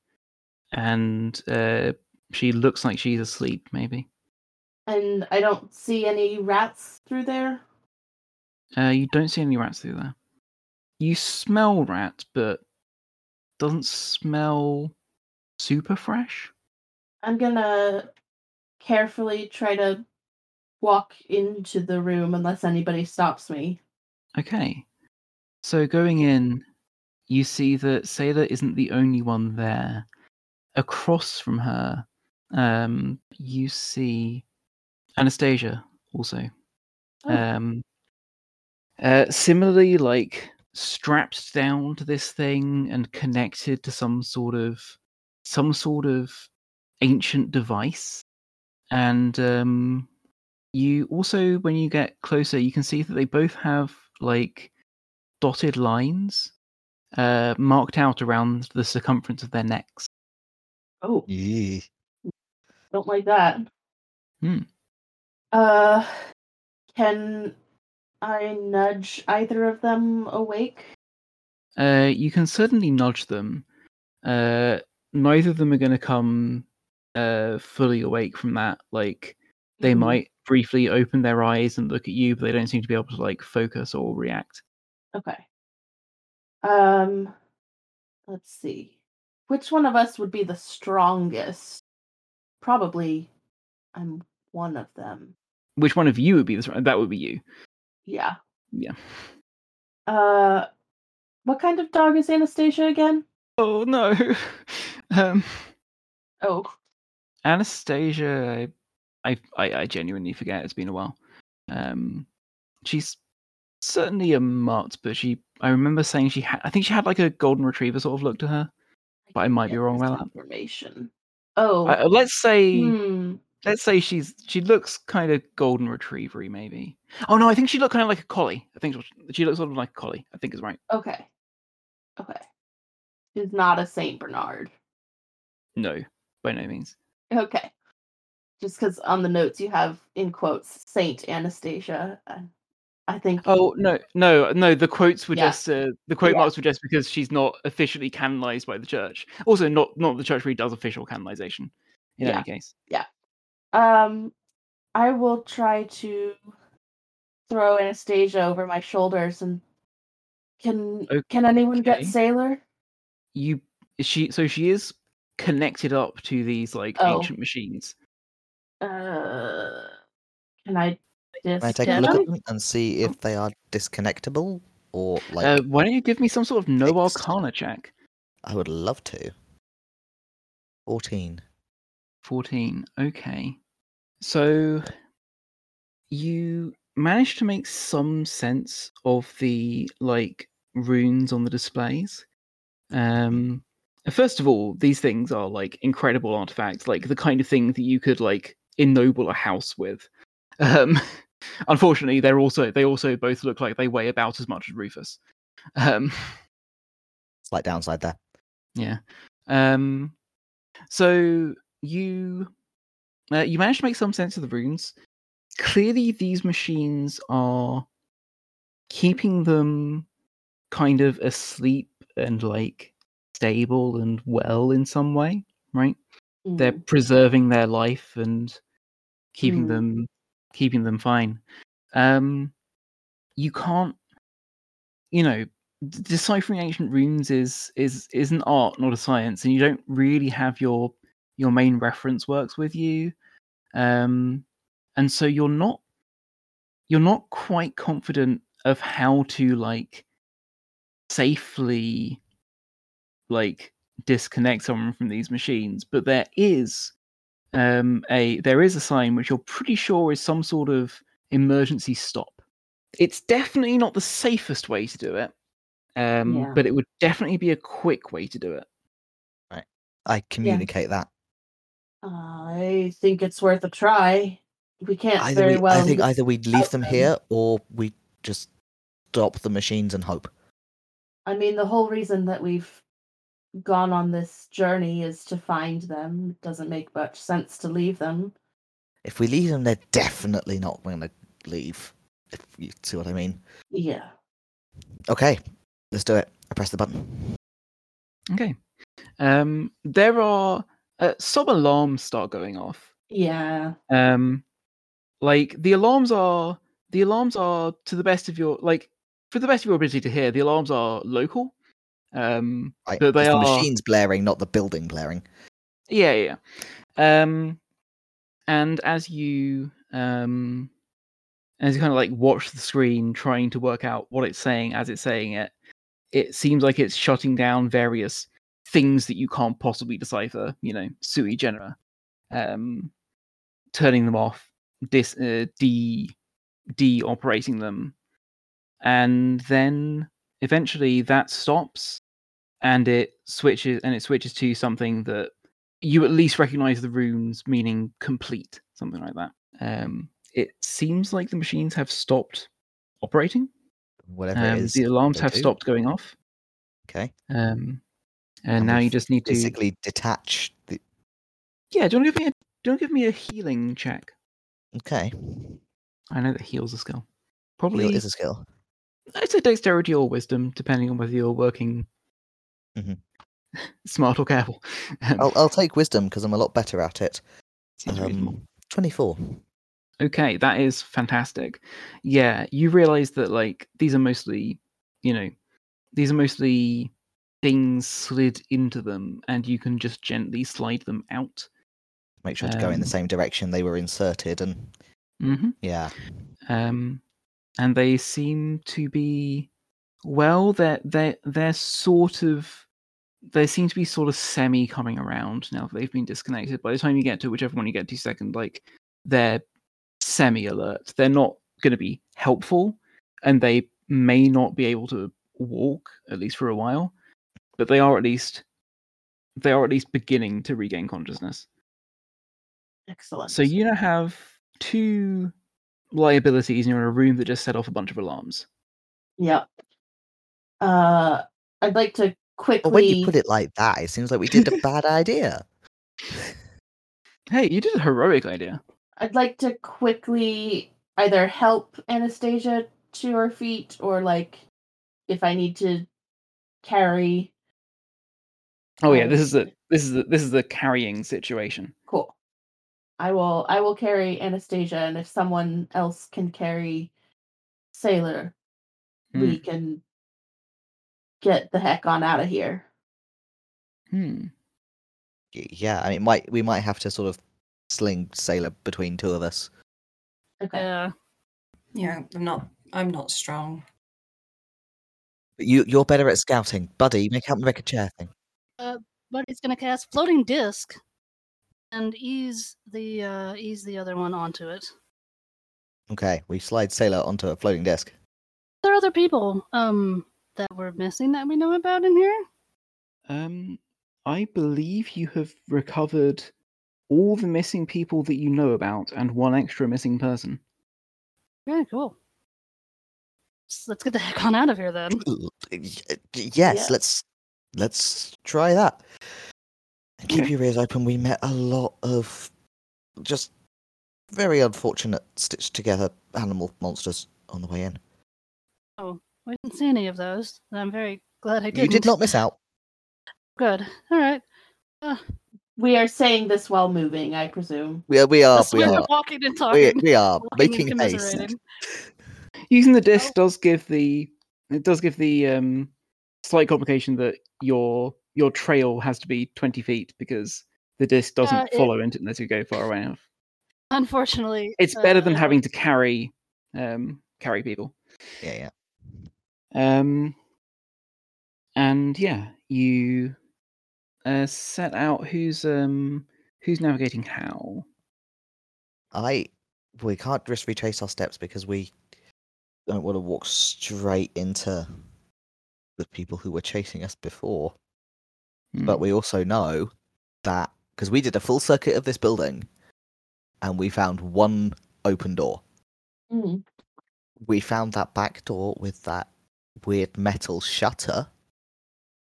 [SPEAKER 1] and uh, she looks like she's asleep. Maybe
[SPEAKER 3] And I don't see any rats through there.
[SPEAKER 1] uh, you don't see any rats through there. You smell rat, but doesn't smell super fresh.
[SPEAKER 3] I'm gonna carefully try to walk into the room unless anybody stops me.
[SPEAKER 1] Okay. So going in, you see that Sailor isn't the only one there. Across from her, um, you see Anastasia also.
[SPEAKER 3] Oh.
[SPEAKER 1] Um, uh, similarly, like strapped down to this thing and connected to some sort of some sort of ancient device. And um, you also, when you get closer, you can see that they both have like dotted lines uh, marked out around the circumference of their necks.
[SPEAKER 3] Oh,
[SPEAKER 2] Yee.
[SPEAKER 3] don't like that.
[SPEAKER 1] Hmm.
[SPEAKER 3] Uh, can I nudge either of them awake?
[SPEAKER 1] Uh, you can certainly nudge them. Uh, neither of them are going to come uh, fully awake from that. Like they
[SPEAKER 3] Mhm.
[SPEAKER 1] might briefly open their eyes and look at you, but they don't seem to be able to like focus or react.
[SPEAKER 3] Okay. Um, let's see. Which one of us would be the strongest? Probably, I'm one of them.
[SPEAKER 1] Which one of you would be this? That would be you.
[SPEAKER 3] Yeah.
[SPEAKER 1] Yeah.
[SPEAKER 3] Uh, what kind of dog is Anastasia again?
[SPEAKER 1] Oh no. um,
[SPEAKER 3] Oh,
[SPEAKER 1] Anastasia, I, I, I, I genuinely forget. It's been a while. Um, she's certainly a mutt, but she. I remember saying she had. I think she had like a golden retriever sort of look to her. But I might be wrong about that.
[SPEAKER 3] Information. Oh,
[SPEAKER 1] I, let's say.
[SPEAKER 3] hmm.
[SPEAKER 1] Let's say she's she looks kind of golden retrievery, maybe. Oh no, I think she looked kind of like a collie. I think she- she looks sort of like a collie. I think is right.
[SPEAKER 3] Okay. Okay. She's not a Saint Bernard.
[SPEAKER 1] No, by no means.
[SPEAKER 3] Okay. Just because on the notes you have in quotes Saint Anastasia. I think.
[SPEAKER 1] Oh no, no, no. The quotes were
[SPEAKER 3] Yeah.
[SPEAKER 1] just uh, the quote
[SPEAKER 3] Yeah.
[SPEAKER 1] marks were just because she's not officially canonized by the church. Also, not not the church really does official canonization. In
[SPEAKER 3] Yeah.
[SPEAKER 1] any case, yeah.
[SPEAKER 3] Um, I will try to throw Anastasia over my shoulders and can can anyone get Sailor?
[SPEAKER 1] you she so she is connected up to these like
[SPEAKER 3] Oh.
[SPEAKER 1] ancient machines.
[SPEAKER 3] Uh, can I
[SPEAKER 2] Can I
[SPEAKER 3] just
[SPEAKER 2] take a look at them and see if they are disconnectable or like
[SPEAKER 1] uh, why don't you give me some sort of no
[SPEAKER 2] fixed.
[SPEAKER 1] arcana check?
[SPEAKER 2] I would love to. Fourteen.
[SPEAKER 1] 14. Okay. So you managed to make some sense of the like runes on the displays. Um first of all, these things are like incredible artifacts, like the kind of thing that you could like ennoble a house with. Um unfortunately, they're also they also both look like they weigh about as much as Rufus. Um
[SPEAKER 2] Slight downside there.
[SPEAKER 1] yeah. Um. So you uh, you managed to make some sense of the runes. Clearly, these machines are keeping them kind of asleep and like stable and well in some way, right? They're
[SPEAKER 3] Mm,
[SPEAKER 1] preserving their life and keeping
[SPEAKER 3] Mm.
[SPEAKER 1] them keeping them fine. Um, you can't, you know, deciphering ancient runes is is is an art, not a science, and you don't really have your your main reference works with you, um, and so you're not you're not quite confident of how to like safely like disconnect someone from these machines but there is um a there is a sign which you're pretty sure is some sort of emergency stop it's definitely not the safest way to do it um
[SPEAKER 3] Yeah.
[SPEAKER 1] but it would definitely be a quick way to do it Right,
[SPEAKER 2] I communicate that.
[SPEAKER 3] I think it's worth a try. We can't
[SPEAKER 2] Either
[SPEAKER 3] very
[SPEAKER 2] we,
[SPEAKER 3] well.
[SPEAKER 2] I think either we leave them
[SPEAKER 3] them.
[SPEAKER 2] here or we just stop the machines and hope.
[SPEAKER 3] I mean, the whole reason that we've gone on this journey is to find them. It doesn't make much sense to leave them.
[SPEAKER 2] If we leave them, they're definitely not going to leave. If you see what I mean.
[SPEAKER 3] Yeah.
[SPEAKER 2] Okay, let's do it. I press the button.
[SPEAKER 1] okay um there are uh, some alarms start going off
[SPEAKER 3] Yeah.
[SPEAKER 1] um like the alarms are the alarms are to the best of your like for the best of your ability to hear the alarms are local um
[SPEAKER 2] Right,
[SPEAKER 1] but they
[SPEAKER 2] the
[SPEAKER 1] are
[SPEAKER 2] machines blaring, not the building blaring.
[SPEAKER 1] yeah yeah um and as you um as you kind of like watch the screen trying to work out what it's saying as it's saying it it seems like it's shutting down various things that you can't possibly decipher you know sui genera. Um turning them off dis uh, de de-operating them. And then eventually that stops and it switches and it switches to something that you at least recognize the runes meaning complete something like that um it seems like the machines have stopped operating
[SPEAKER 2] Whatever
[SPEAKER 1] um,
[SPEAKER 2] it is.
[SPEAKER 1] the alarms have
[SPEAKER 2] do.
[SPEAKER 1] stopped going off
[SPEAKER 2] Okay.
[SPEAKER 1] um
[SPEAKER 2] And
[SPEAKER 1] and now you just need to
[SPEAKER 2] Basically, detach the.
[SPEAKER 1] yeah do you want to give me a don't give me a healing check
[SPEAKER 2] Okay.
[SPEAKER 1] i know that heals a skill
[SPEAKER 2] Heal
[SPEAKER 1] probably
[SPEAKER 2] is a skill.
[SPEAKER 1] it's a dexterity or wisdom depending on whether you're working
[SPEAKER 2] Mhm.
[SPEAKER 1] smart or careful Um,
[SPEAKER 2] I'll, I'll take wisdom because I'm a lot better at it. Um, 24.
[SPEAKER 1] Okay, that is fantastic. Yeah, you realize that like these are mostly, you know, these are mostly things slid into them and you can just gently slide them out.
[SPEAKER 2] Make sure to go in the
[SPEAKER 1] Um,
[SPEAKER 2] same direction they were inserted, and
[SPEAKER 1] hmm
[SPEAKER 2] yeah,
[SPEAKER 1] Um and they seem to be well, they're they're they're sort of they seem to be sort of semi coming around now that they've been disconnected. By the time you get to whichever one you get to second, like they're semi alert. They're not going to be helpful, and they may not be able to walk at least for a while, but they are at least they are at least beginning to regain consciousness.
[SPEAKER 3] Excellent.
[SPEAKER 1] So you now have two liabilities, and you're in a room that just set off a bunch of alarms.
[SPEAKER 3] Yep. Uh, I'd like to quickly.
[SPEAKER 2] But when you put it like that, it seems like we did a bad idea.
[SPEAKER 1] Hey, you did a heroic idea.
[SPEAKER 3] I'd like to quickly either help Anastasia to her feet or like if I need to carry.
[SPEAKER 1] Oh yeah, this is the this is the this is the carrying situation.
[SPEAKER 3] Cool. I will I will carry Anastasia and if someone else can carry Sailor, we can get the heck on out of here.
[SPEAKER 1] Hmm.
[SPEAKER 2] Yeah, I mean, might we might have to sort of sling sailor between two of us.
[SPEAKER 3] Okay.
[SPEAKER 5] Yeah.
[SPEAKER 4] Yeah, I'm not. I'm not strong.
[SPEAKER 2] But you you're better at scouting, buddy. Make help me make a chair thing.
[SPEAKER 5] But he's gonna cast floating disc and ease the uh ease the other one onto it.
[SPEAKER 2] Okay, we slide sailor onto a floating disc.
[SPEAKER 5] There are other people um that we're missing that we know about in here.
[SPEAKER 1] Um, I believe you have recovered all the missing people that you know about and one extra missing person.
[SPEAKER 5] Very cool. S- Let's get the heck on out of here then.
[SPEAKER 2] Ooh, y- y- Yes,
[SPEAKER 3] Yeah.
[SPEAKER 2] let's let's try that. And keep your ears open. We met a lot of just very unfortunate stitched together animal monsters on the way in.
[SPEAKER 5] Oh, we didn't see any of those. and I'm very glad I didn't.
[SPEAKER 2] You did not miss out.
[SPEAKER 5] Good. All right.
[SPEAKER 3] We are saying this while moving, I presume.
[SPEAKER 2] We are we are we
[SPEAKER 5] we're walking and talking.
[SPEAKER 2] we are making haste.
[SPEAKER 1] Using the disc
[SPEAKER 5] Oh.
[SPEAKER 1] does give the it does give the um slight complication that your your trail has to be twenty feet because the disc doesn't
[SPEAKER 5] Uh, it-
[SPEAKER 1] follow into unless you go far away enough.
[SPEAKER 5] Unfortunately,
[SPEAKER 1] It's better than
[SPEAKER 5] uh,
[SPEAKER 1] having to carry um carry people.
[SPEAKER 2] Yeah, yeah.
[SPEAKER 1] Um, and yeah, you uh, set out who's um who's navigating how.
[SPEAKER 2] I we can't just retrace our steps because we don't want to walk straight into the people who were chasing us before. But
[SPEAKER 1] Hmm.
[SPEAKER 2] we also know that because we did a full circuit of this building and we found one open door.
[SPEAKER 3] Mm.
[SPEAKER 2] We found that back door with that weird metal shutter,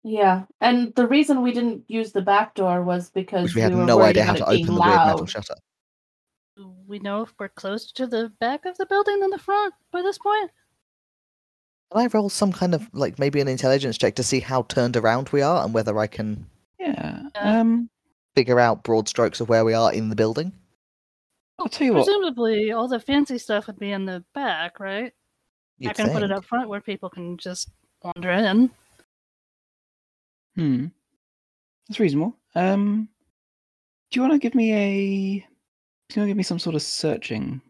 [SPEAKER 3] Yeah, and the reason we didn't use the back door was because
[SPEAKER 2] which we had
[SPEAKER 3] were
[SPEAKER 2] no idea how to open the weird metal shutter.
[SPEAKER 5] We know if we're closer to the back of the building than the front by this point?
[SPEAKER 2] Can I roll some kind of like maybe an intelligence check to see how turned around we are and whether I can
[SPEAKER 1] yeah.
[SPEAKER 5] Yeah.
[SPEAKER 1] Um,
[SPEAKER 2] figure out broad strokes of where we are in the building?
[SPEAKER 1] I'll tell you what.
[SPEAKER 5] Presumably, all the fancy stuff would be in the back, right?
[SPEAKER 2] You'd
[SPEAKER 5] I can put it up front where people can just wander in.
[SPEAKER 1] Hmm. That's reasonable. Um, do you want to give me a? Do you want to give me some sort of searching?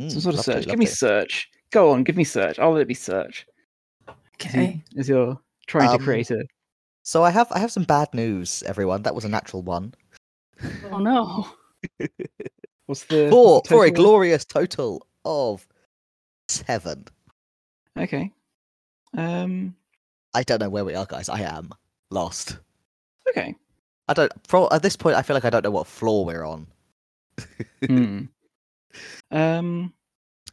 [SPEAKER 2] Mm,
[SPEAKER 1] Some sort of search.
[SPEAKER 2] love
[SPEAKER 1] give me
[SPEAKER 2] to.
[SPEAKER 1] search. Go on, give me search. I'll let it be search.
[SPEAKER 4] Okay.
[SPEAKER 1] As you're trying
[SPEAKER 2] Um,
[SPEAKER 1] to create it.
[SPEAKER 2] So I have I have some bad news, everyone. That was a natural one.
[SPEAKER 5] Oh no.
[SPEAKER 1] What's the
[SPEAKER 2] For
[SPEAKER 1] what's the
[SPEAKER 2] for a glorious total of seven.
[SPEAKER 1] Okay. Um.
[SPEAKER 2] I don't know where we are, guys. I am lost.
[SPEAKER 1] Okay.
[SPEAKER 2] I don't. Pro, at this point, I feel like I don't know what floor we're on.
[SPEAKER 1] Hmm. Um.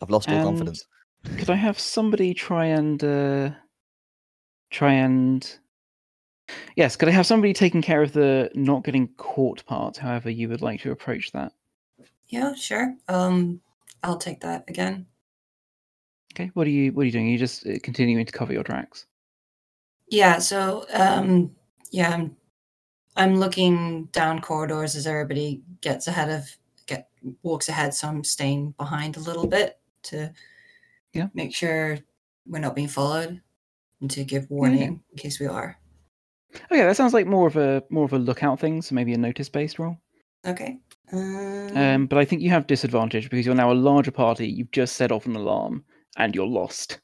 [SPEAKER 2] I've lost all confidence.
[SPEAKER 1] Could I have somebody try and uh, try and yes? Could I have somebody taking care of the not getting caught part? However, you would like to approach that.
[SPEAKER 4] Yeah, sure. Um, I'll take that again.
[SPEAKER 1] Okay. What are you What are you doing? Are you just uh, continuing to cover your tracks?
[SPEAKER 4] Yeah. So, um, yeah, I'm, I'm looking down corridors as everybody gets ahead of get walks ahead. So I'm staying behind a little bit to
[SPEAKER 1] Yeah.
[SPEAKER 4] make sure we're not being followed and to give warning in case we are.
[SPEAKER 1] Okay, that sounds like more of a more of a lookout thing. So maybe a notice based roll.
[SPEAKER 4] Okay. Um,
[SPEAKER 1] Um, but I think you have disadvantage because you're now a larger party. You've just set off an alarm and you're lost.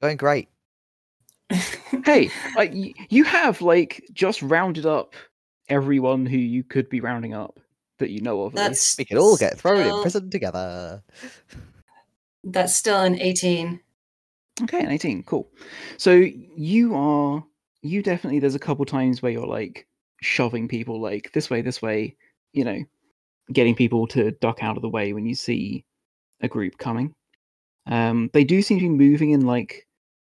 [SPEAKER 2] Going great.
[SPEAKER 1] hey, like y- you have like just rounded up everyone who you could be rounding up that you know of. at
[SPEAKER 4] that's
[SPEAKER 2] We could all get thrown in prison together.
[SPEAKER 4] That's still an 18.
[SPEAKER 1] Okay, an 18, cool. So you are you definitely there's a couple times where you're like shoving people like this way, this way, you know, getting people to duck out of the way when you see a group coming. Um they do seem to be moving in like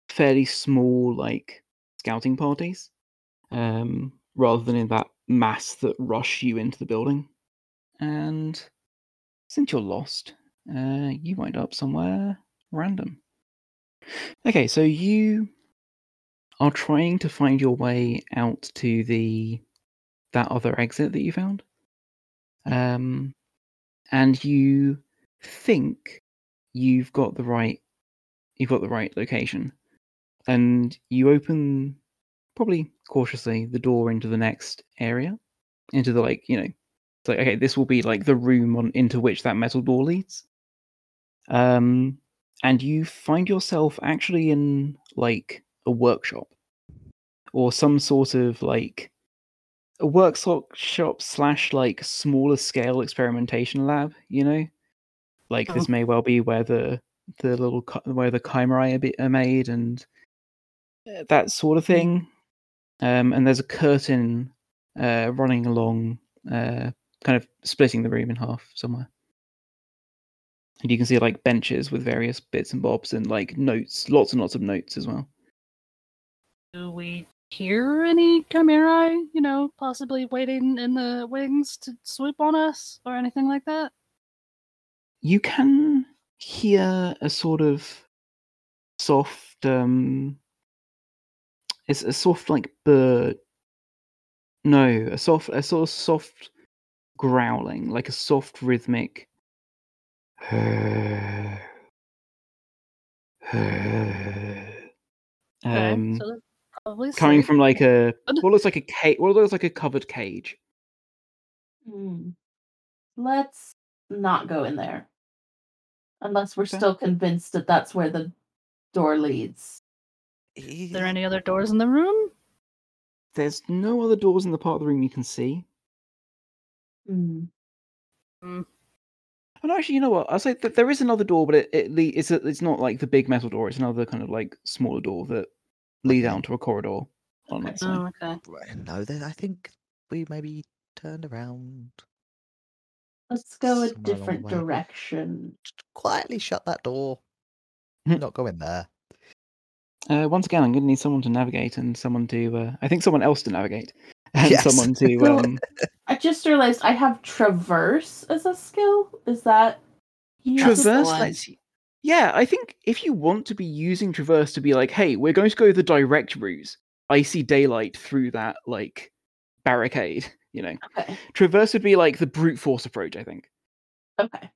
[SPEAKER 1] fairly small like scouting parties. Um rather than in that mass that rush you into the building. And since you're lost, uh you wind up somewhere random. Okay, so you are trying to find your way out to the that other exit that you found. Um and you think you've got the right you've got the right location. And you open probably cautiously the door into the next area into the like you know it's like okay this will be like the room on into which that metal door leads um and you find yourself actually in like a workshop or some sort of like a workshop shop slash like smaller scale experimentation lab you know like
[SPEAKER 5] Oh.
[SPEAKER 1] this may well be where the the little where the chimerae are, made and uh, that sort of thing um and there's a curtain uh running along uh kind of splitting the room in half somewhere and you can see like benches with various bits and bobs and like notes lots and lots of notes as well
[SPEAKER 5] Do we hear any chimerae, you know, possibly waiting in the wings to swoop on us or anything like that?
[SPEAKER 1] You can hear a sort of soft um it's a soft like bird no a soft a sort of soft growling like a soft rhythmic um
[SPEAKER 5] so
[SPEAKER 1] coming from like a what looks like a cage what looks like a covered cage
[SPEAKER 3] Hmm. Let's not go in there. Unless we're
[SPEAKER 1] Okay.
[SPEAKER 3] still convinced that that's where the door leads.
[SPEAKER 5] Is there any other doors in the room?
[SPEAKER 1] there's no other doors in the part of the room you can see
[SPEAKER 3] Hmm.
[SPEAKER 1] Oh, no, actually, you know what? I'll say that there is another door, but it, it le- it's a, it's not like the big metal door. It's another kind of like smaller door that leads
[SPEAKER 2] Okay.
[SPEAKER 1] out to a corridor on
[SPEAKER 3] Okay.
[SPEAKER 1] that side.
[SPEAKER 5] Oh, okay.
[SPEAKER 2] Right, No, then I think we maybe turned around.
[SPEAKER 3] Let's go a
[SPEAKER 2] Somewhere along the
[SPEAKER 3] different
[SPEAKER 2] way.
[SPEAKER 3] direction.
[SPEAKER 2] Just quietly shut that door.
[SPEAKER 1] Hmm.
[SPEAKER 2] Not go in there.
[SPEAKER 1] Uh, once again, I'm going to need someone to navigate and someone to, uh, I think someone else to navigate and
[SPEAKER 2] Yes.
[SPEAKER 1] someone to.
[SPEAKER 3] So-
[SPEAKER 1] Um,
[SPEAKER 3] I just realized I have traverse as a skill. Is that you
[SPEAKER 1] traverse
[SPEAKER 4] one.
[SPEAKER 1] lets you. Yeah, I think if you want to be using traverse to be like, hey, we're going to go the direct route. I see daylight through that like barricade. You know,
[SPEAKER 3] Okay.
[SPEAKER 1] traverse would be like the brute force approach. I think.
[SPEAKER 3] Okay.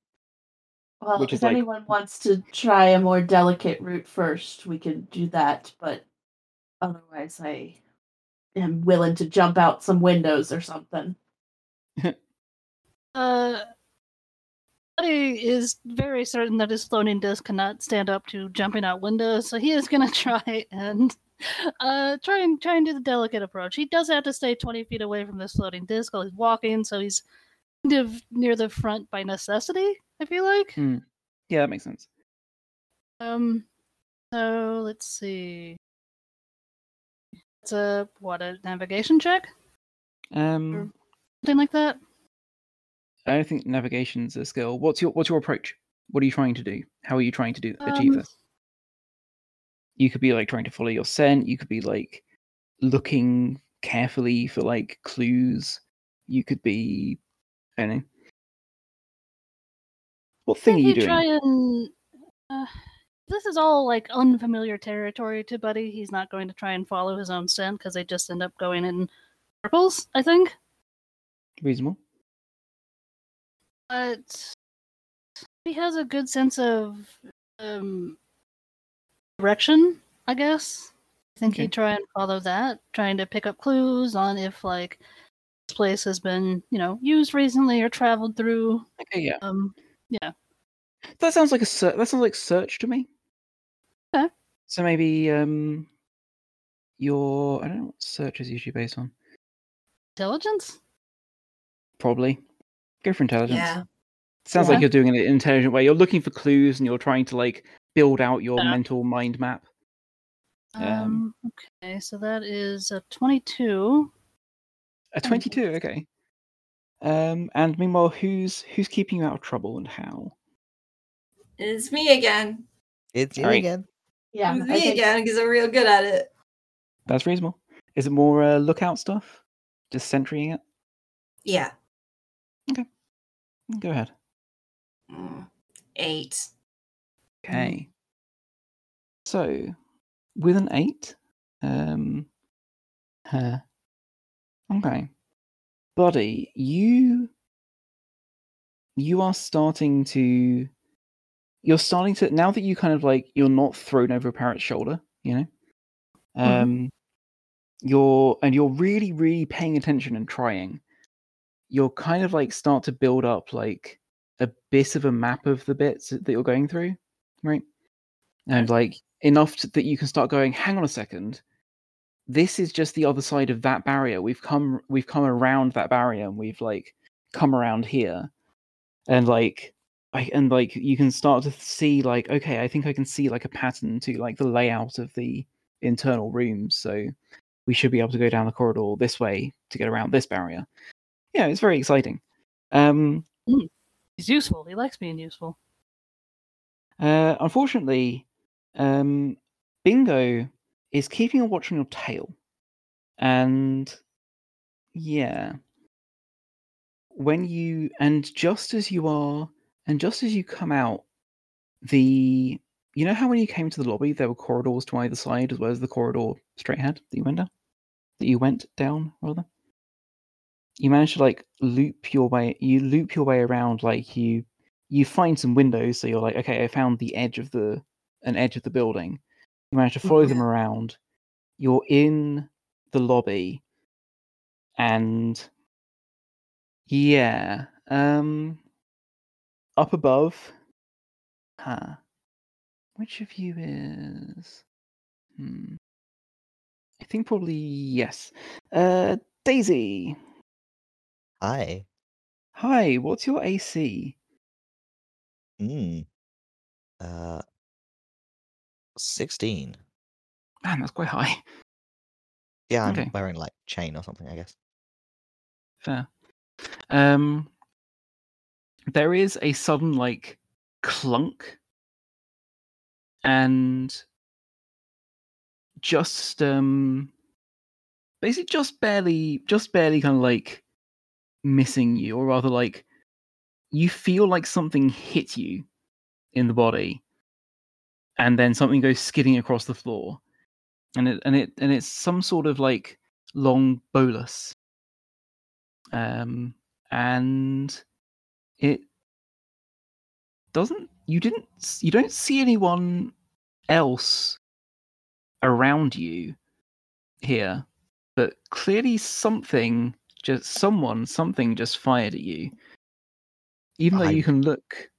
[SPEAKER 3] Well,
[SPEAKER 1] Which
[SPEAKER 3] if
[SPEAKER 1] like-
[SPEAKER 3] anyone wants to try a more delicate route first, we can do that. But otherwise, I am willing to jump out some windows or something.
[SPEAKER 5] Uh, Buddy is very certain that his floating disc cannot stand up to jumping out windows, so he is gonna try and uh try and try and do the delicate approach. He does have to stay twenty feet away from this floating disc while he's walking, so he's kind of near the front by necessity. I feel like.
[SPEAKER 1] Hmm. Yeah, that makes sense.
[SPEAKER 5] Um, so let's see. It's a what a navigation check,
[SPEAKER 1] Um,
[SPEAKER 5] something like that.
[SPEAKER 1] I don't think navigation's a skill. What's your what's your approach? What are you trying to do? How are you trying to do achieve
[SPEAKER 5] Um,
[SPEAKER 1] this? You could be like trying to follow your scent. You could be like looking carefully for like clues. You could be, I don't know. What thing are you doing?
[SPEAKER 5] try and. Uh, this is all like unfamiliar territory to Buddy. He's not going to try and follow his own scent because they just end up going in circles. I think,
[SPEAKER 1] Reasonable.
[SPEAKER 5] but he has a good sense of um, direction. I guess. I think
[SPEAKER 1] Okay.
[SPEAKER 5] he'd try and follow that, trying to pick up clues on if like this place has been, you know, used recently or traveled through.
[SPEAKER 1] Okay, yeah.
[SPEAKER 5] Um,
[SPEAKER 1] That sounds like a ser- that sounds like search to me.
[SPEAKER 5] Okay.
[SPEAKER 1] So maybe um, your I don't know what search is usually based on.
[SPEAKER 5] intelligence.
[SPEAKER 1] Probably go for intelligence.
[SPEAKER 4] Yeah.
[SPEAKER 1] Sounds
[SPEAKER 5] Yeah.
[SPEAKER 1] like you're doing it in an intelligent way. You're looking for clues and you're trying to like build out your
[SPEAKER 5] Yeah.
[SPEAKER 1] mental mind map. Um,
[SPEAKER 5] Um, okay, so that is a 22.
[SPEAKER 1] A 22, okay. Um, and meanwhile, who's who's keeping you out of trouble and how?
[SPEAKER 4] It's me again.
[SPEAKER 2] It's you
[SPEAKER 1] Alright.
[SPEAKER 2] again.
[SPEAKER 3] Yeah,
[SPEAKER 4] It's
[SPEAKER 3] I
[SPEAKER 4] me
[SPEAKER 3] think-
[SPEAKER 4] again because I'm real good at it.
[SPEAKER 1] That's reasonable. Is it more uh, lookout stuff? Just sentrying it?
[SPEAKER 4] Yeah. Okay.
[SPEAKER 1] Go ahead.
[SPEAKER 4] Mm. Eight.
[SPEAKER 1] Okay. So, with an eight, um, huh. Okay, buddy, you you are starting to you're starting to now that you kind of like you're not thrown over a parrot's shoulder, you know. Um,
[SPEAKER 5] Mhm.
[SPEAKER 1] you're and you're really, really paying attention and trying. you'll kind of like start to build up like a bit of a map of the bits that you're going through, right? And like enough to, that you can start going, hang on a second, this is just the other side of that barrier. We've come we've come around that barrier and we've like come around here. And like I and like you can start to see like, okay, I think I can see like a pattern to like the layout of the internal rooms. So we should be able to go down the corridor this way to get around this barrier. Yeah, it's very exciting. Um
[SPEAKER 5] He's useful. He likes being useful.
[SPEAKER 1] Uh, unfortunately, um, Bingo is keeping a watch on your tail, and yeah, when you and just as you are, and just as you come out, the you know how when you came to the lobby there were corridors to either side as well as the corridor straight ahead that you went down, that you went down rather. You managed to like loop your way. You loop your way around like you you find some windows, so you're like, okay, I found the edge of the an edge of the building. You manage to follow them around. You're in the lobby, and yeah, um, up above, huh? Which of you is? Hmm. I think probably yes. Uh, Daisy.
[SPEAKER 2] Hi.
[SPEAKER 1] Hi. What's your AC?
[SPEAKER 2] Mm. Uh, 16.
[SPEAKER 1] Man, that's quite high.
[SPEAKER 2] Yeah, I'm
[SPEAKER 1] Okay.
[SPEAKER 2] wearing like chain or something, I guess.
[SPEAKER 1] Fair. Um, there is a sudden like clunk, and just um, basically just barely, just barely kind of like missing you, or rather like you feel like something hit you in the body, and then something goes skidding across the floor, and it and it and it's some sort of like long bolas um, and it doesn't. You didn't. You don't see anyone else around you here, but clearly something, just someone, something just fired at you. Even though
[SPEAKER 2] I-
[SPEAKER 1] you can look,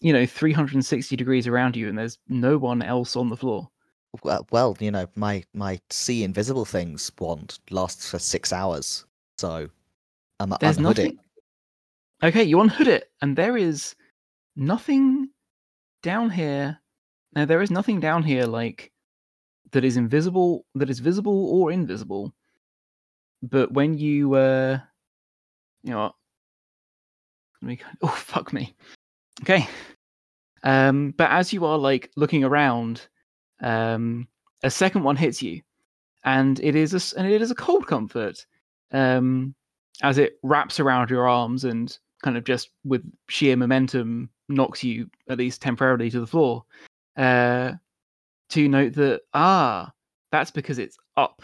[SPEAKER 1] you know, 360 degrees around you, and there's no one else on the floor.
[SPEAKER 2] Well, well, you know, my my see invisible things wand lasts for six hours, so I'm
[SPEAKER 1] There's
[SPEAKER 2] unhood it.
[SPEAKER 1] nothing. Okay, you unhood it, and there is nothing down here. Now there is nothing down here like that is invisible, that is visible or invisible. But when you, uh, you know, what? Let me. go- Oh fuck me. Okay. Um, but as you are like looking around, um, a second one hits you, and it is a and it is a cold comfort. Um, as it wraps around your arms and kind of just with sheer momentum knocks you at least temporarily to the floor. Uh, to note that ah, that's because it's up,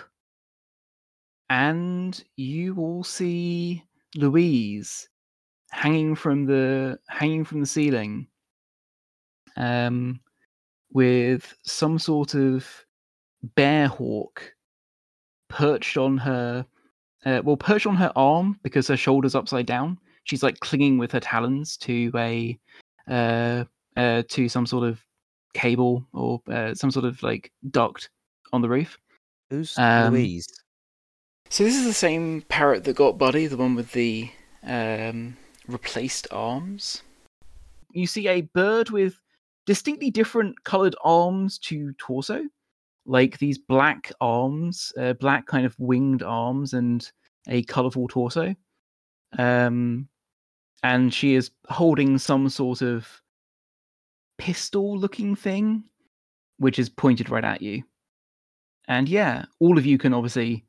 [SPEAKER 1] and you all see Louise hanging from the hanging from the ceiling, um, with some sort of bear hawk perched on her uh, well perched on her arm because her shoulders upside down she's like clinging with her talons to a uh, uh to some sort of cable or uh, some sort of like duct on the roof
[SPEAKER 2] Who's
[SPEAKER 1] Um,
[SPEAKER 2] Louise?
[SPEAKER 1] so this is the same parrot that got buddy the one with the um replaced arms? You see a bird with distinctly different colored arms to torso like these black arms uh, black kind of winged arms and a colorful torso. Um and she is holding some sort of pistol looking thing which is pointed right at you. And yeah all of you can obviously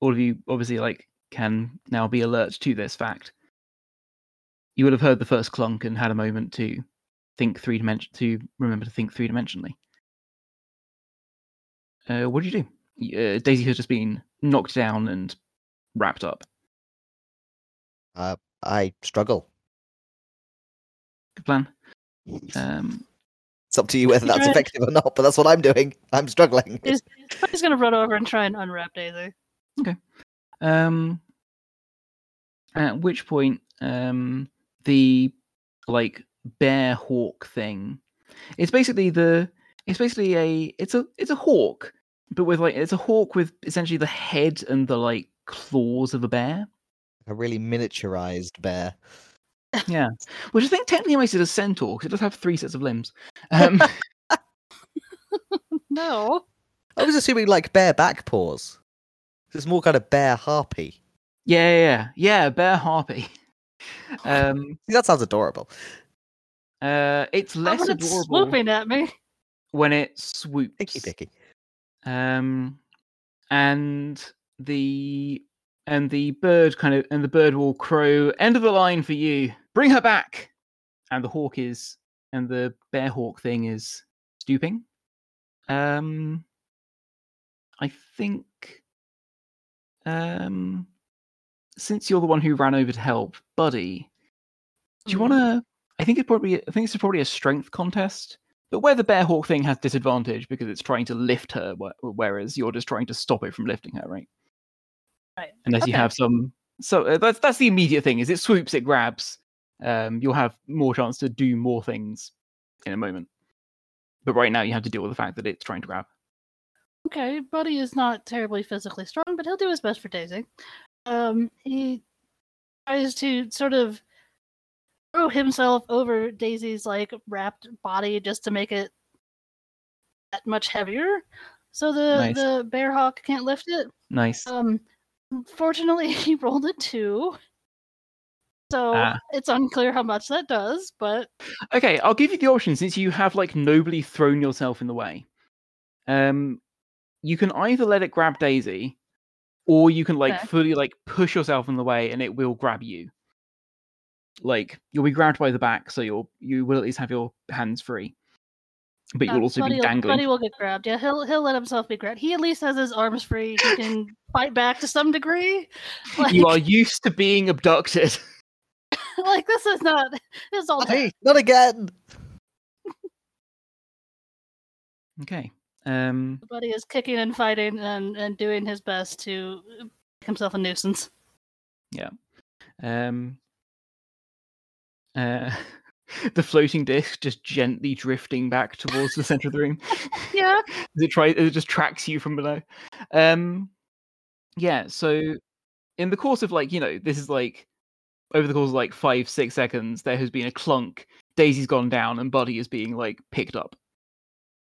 [SPEAKER 1] all of you obviously like can now be alert to this fact you would have heard the first clunk and had a moment to think three dimension to remember to think three dimensionally uh, what do you do uh, daisy has just been knocked down and wrapped up
[SPEAKER 2] Uh, I struggle.
[SPEAKER 1] good plan um
[SPEAKER 2] It's up to you whether that's effective or not, but that's what I'm doing. I'm struggling.
[SPEAKER 5] He's, he's gonna run over and try and unwrap Daisy.
[SPEAKER 1] Um, At which point, um, the like bear hawk thing. It's basically the. It's basically a. It's a. It's a hawk, but with like it's a hawk with essentially the head and the like claws of a bear.
[SPEAKER 2] A really miniaturized bear.
[SPEAKER 1] Yeah, which I think technically makes it a centaur because it does have three sets of limbs. Um,
[SPEAKER 5] No.
[SPEAKER 2] I was assuming like bear back paws. It's more kind of bear harpy.
[SPEAKER 1] yeah, yeah, yeah, yeah, bear harpy. Um,
[SPEAKER 2] See, that sounds adorable.
[SPEAKER 1] uh, it's less
[SPEAKER 5] about it's
[SPEAKER 1] adorable
[SPEAKER 5] swooping at me?
[SPEAKER 1] when it swoops.
[SPEAKER 2] Picky picky.
[SPEAKER 1] um and the and the bird kind of and the bird will crow end of the line for you bring her back and the hawk is and the bear hawk thing is stooping um i think um since you're the one who ran over to help buddy do you
[SPEAKER 5] Mhm.
[SPEAKER 1] want to i think it's probably i think it's probably a strength contest but where the bear hawk thing has disadvantage because it's trying to lift her, whereas you're just trying to stop it from lifting her, right?
[SPEAKER 5] Right.
[SPEAKER 1] Unless you have some. So uh, that's that's the immediate thing: is it swoops, it grabs. Um, you'll have more chance to do more things in a moment. But right now, you have to deal with the fact that it's trying to grab.
[SPEAKER 5] Okay, Buddy is not terribly physically strong, but he'll do his best for Daisy. Um, he tries to sort of throw himself over Daisy's like wrapped body just to make it that much heavier, so the
[SPEAKER 1] Nice.
[SPEAKER 5] the bear hawk can't lift it.
[SPEAKER 1] Nice.
[SPEAKER 5] Um, fortunately, he rolled a two, so
[SPEAKER 1] Ah.
[SPEAKER 5] it's unclear how much that does. But
[SPEAKER 1] Okay, I'll give you the option since you have like nobly thrown yourself in the way. Um, you can either let it grab Daisy, or you can like
[SPEAKER 5] Okay.
[SPEAKER 1] fully like push yourself in the way and it will grab you. Like you'll be grabbed by the back, so you'll you will at least have your hands free, but you'll also
[SPEAKER 5] Buddy
[SPEAKER 1] be dangling.
[SPEAKER 5] Buddy will get grabbed. Yeah, he'll he'll let himself be grabbed. He at least has his arms free. He can fight back to some degree.
[SPEAKER 1] You are used to being abducted.
[SPEAKER 5] like this is not this is all
[SPEAKER 2] Hey, not again.
[SPEAKER 1] okay. Um.
[SPEAKER 5] Buddy is kicking and fighting and and doing his best to make himself a nuisance. Yeah.
[SPEAKER 1] Um. Uh. The floating disc just gently drifting back towards the center of the room.
[SPEAKER 5] Yeah.
[SPEAKER 1] it tries it just tracks you from below um yeah so in the course of like you know this is like over the course of like five six seconds there has been a clunk daisy's gone down and buddy is being like picked up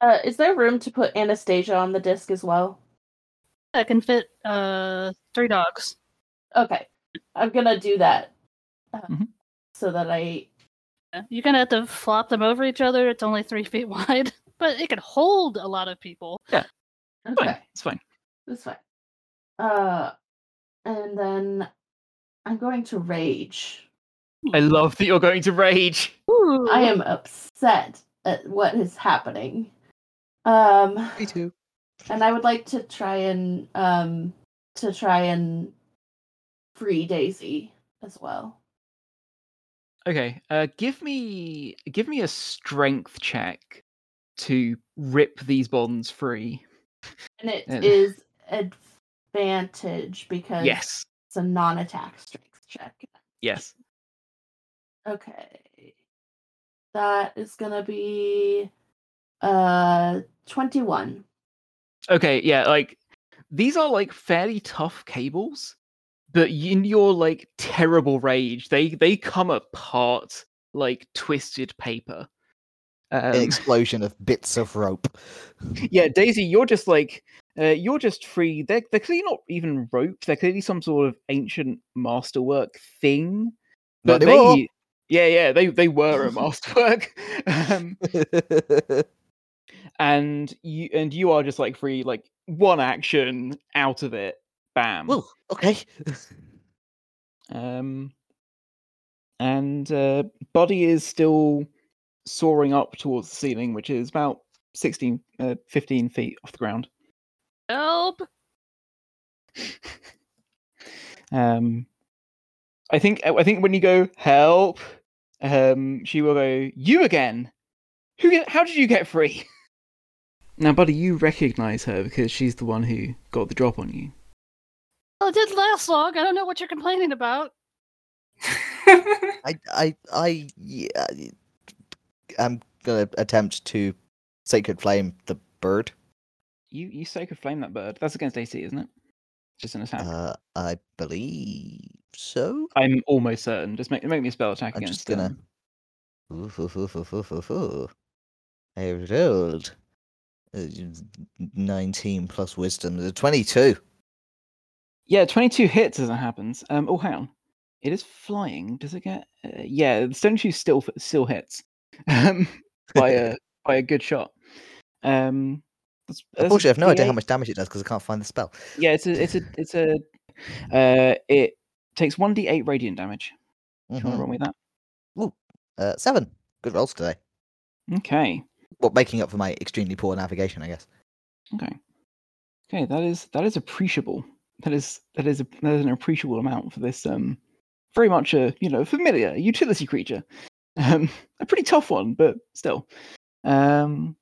[SPEAKER 3] Uh, is there room to put Anastasia on the disc as well?
[SPEAKER 5] I can fit uh three dogs.
[SPEAKER 3] Okay, I'm gonna do that. Uh,
[SPEAKER 1] Mhm.
[SPEAKER 3] So that I
[SPEAKER 5] You're gonna have to flop them over each other. It's only three feet wide, but it can hold a lot of people.
[SPEAKER 3] Yeah, okay,
[SPEAKER 1] fine it's fine
[SPEAKER 3] that's fine. Uh, and then I'm going to rage.
[SPEAKER 1] i love that you're going to rage
[SPEAKER 5] Ooh.
[SPEAKER 3] I am upset at what is happening. Um,
[SPEAKER 2] Me too.
[SPEAKER 3] and I would like to try and um to try and free Daisy as well.
[SPEAKER 1] okay uh give me give me a strength check to rip these bonds free
[SPEAKER 3] And it
[SPEAKER 1] Uh,
[SPEAKER 3] is advantage because
[SPEAKER 1] yes
[SPEAKER 3] it's a non-attack strength check.
[SPEAKER 1] yes
[SPEAKER 3] Okay. That is gonna be uh 21.
[SPEAKER 1] Okay, yeah, like these are like fairly tough cables, but in your like terrible rage, they they come apart like twisted paper.
[SPEAKER 2] An
[SPEAKER 1] Um,
[SPEAKER 2] explosion of bits of rope.
[SPEAKER 1] yeah, Daisy, you're just like uh, you're just free. They're they're clearly not even rope. They're clearly some sort of ancient masterwork thing.
[SPEAKER 2] Not
[SPEAKER 1] But
[SPEAKER 2] anymore.
[SPEAKER 1] they, yeah, yeah, they they were a masterwork. um, and you and you are just like free, like one action out of it, bam.
[SPEAKER 2] well, okay.
[SPEAKER 1] Um, and uh, Buddy is still soaring up towards the ceiling, which is about 16, uh, 15 feet off the ground.
[SPEAKER 5] Help!
[SPEAKER 1] Um, I think I think when you go help, um, she will go you again. Who? Get, how did you get free? Now, buddy, you recognize her because she's the one who got the drop on you.
[SPEAKER 5] Well, it didn't last long. I don't know what you're complaining about.
[SPEAKER 2] I, I, I, yeah, I'm gonna attempt to sacred flame the bird.
[SPEAKER 1] You you sacred flame that bird. That's against AC, isn't it? Just an attack.
[SPEAKER 2] Uh, I believe so.
[SPEAKER 1] I'm almost certain. Just make make me a spell attack
[SPEAKER 2] I'm
[SPEAKER 1] against.
[SPEAKER 2] just gonna.
[SPEAKER 1] um,
[SPEAKER 2] Oof, oof, oof, oof, oof, oof, oof. I rolled 19 plus wisdom, uh, 22.
[SPEAKER 1] Yeah, 22 hits as it happens. Um, oh, hang on. It is flying. Does it get? Uh, yeah, the stone shoe still still hits. Um, by a by a good shot. Um, that's, that's
[SPEAKER 2] Unfortunately, I have no idea how much damage it does because I can't find the spell.
[SPEAKER 1] Yeah, it's a it's a it's a. Uh, it takes one d8 radiant damage. Do you want
[SPEAKER 2] Mhm.
[SPEAKER 1] to run with that?
[SPEAKER 2] Uh, seven. Good rolls today.
[SPEAKER 1] Okay.
[SPEAKER 2] Well, making up for my extremely poor navigation, I guess.
[SPEAKER 1] Okay. Okay, that is that is appreciable. That is that is a, that is an appreciable amount for this um very much a you know familiar utility creature. Um a pretty tough one, but still. Um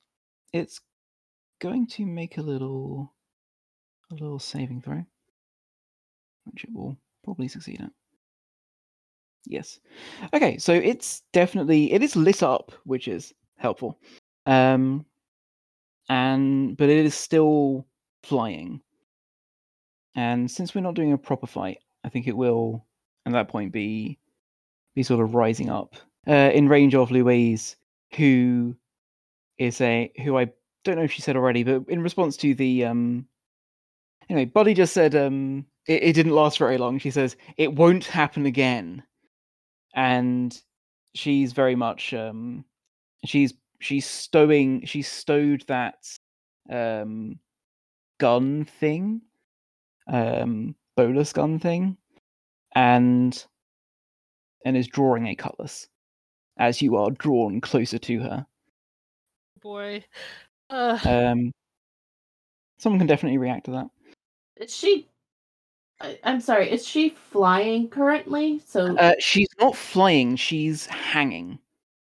[SPEAKER 1] it's going to make a little a little saving throw. Which it will probably succeed at. Yes. Okay, so it's definitely it is lit up, which is helpful. Um and but it is still flying. And since we're not doing a proper fight, I think it will at that point be be sort of rising up uh, in range of Louise, who is a who I don't know if she said already, but in response to the um anyway, Buddy just said um it, it didn't last very long. She says it won't happen again, and she's very much um she's she's stowing she's stowed that um gun thing um bolas gun thing and and is drawing a cutlass as you are drawn closer to her
[SPEAKER 5] Boy. Uh,
[SPEAKER 1] um someone can definitely react to that
[SPEAKER 3] Is she? I, I'm sorry. Is she flying currently? So
[SPEAKER 1] uh she's not flying she's hanging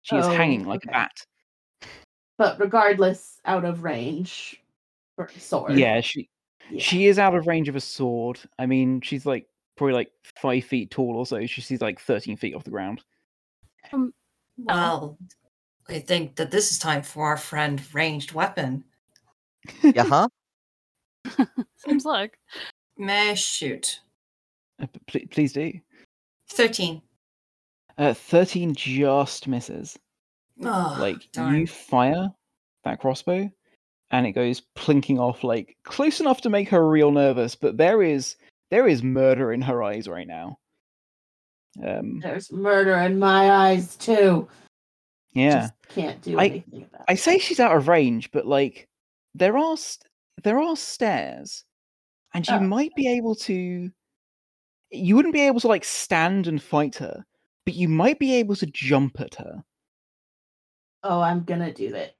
[SPEAKER 1] she's
[SPEAKER 3] Oh,
[SPEAKER 1] hanging like
[SPEAKER 3] okay.
[SPEAKER 1] a bat
[SPEAKER 3] but regardless, out of range for a sword.
[SPEAKER 1] yeah she
[SPEAKER 3] Yeah.
[SPEAKER 1] she is out of range of a sword i mean she's like probably like five feet tall or so she's like 13 feet off the ground
[SPEAKER 5] um, well,
[SPEAKER 4] Well, I think that this is time for our friend ranged weapon.
[SPEAKER 2] Yeah, huh?
[SPEAKER 5] seems like.
[SPEAKER 4] May I shoot?
[SPEAKER 1] Uh, p- please do
[SPEAKER 4] 13.
[SPEAKER 1] uh 13 just misses
[SPEAKER 4] Oh,
[SPEAKER 1] like
[SPEAKER 4] darn.
[SPEAKER 1] you fire that crossbow and it goes plinking off like close enough to make her real nervous but there is there is murder in her eyes right now um
[SPEAKER 3] There's murder in my eyes too.
[SPEAKER 1] yeah
[SPEAKER 3] Just can't do
[SPEAKER 1] I-
[SPEAKER 3] anything about
[SPEAKER 1] i say she's out of range but like there are st- there are stairs and you
[SPEAKER 3] Oh.
[SPEAKER 1] might be able to you wouldn't be able to like stand and fight her but you might be able to jump at her
[SPEAKER 3] Oh, I'm gonna do that.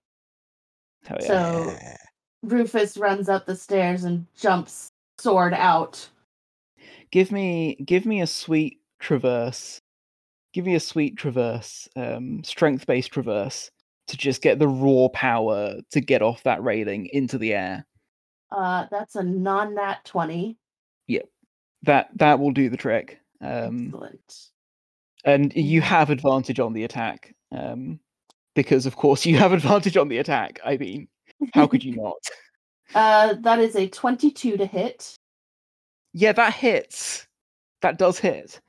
[SPEAKER 1] Hell yeah.
[SPEAKER 3] So- Rufus runs up the stairs and jumps sword out.
[SPEAKER 1] give me give me a sweet traverse give me a sweet traverse um strength based traverse to just get the raw power to get off that railing into the air
[SPEAKER 3] Uh, that's a non-nat twenty.
[SPEAKER 1] Yep, that that will do the trick um
[SPEAKER 3] Excellent.
[SPEAKER 1] and you have advantage on the attack um because of course you have advantage on the attack i mean how could you not
[SPEAKER 3] Uh, that is a twenty-two to hit,
[SPEAKER 1] yeah that hits that does hit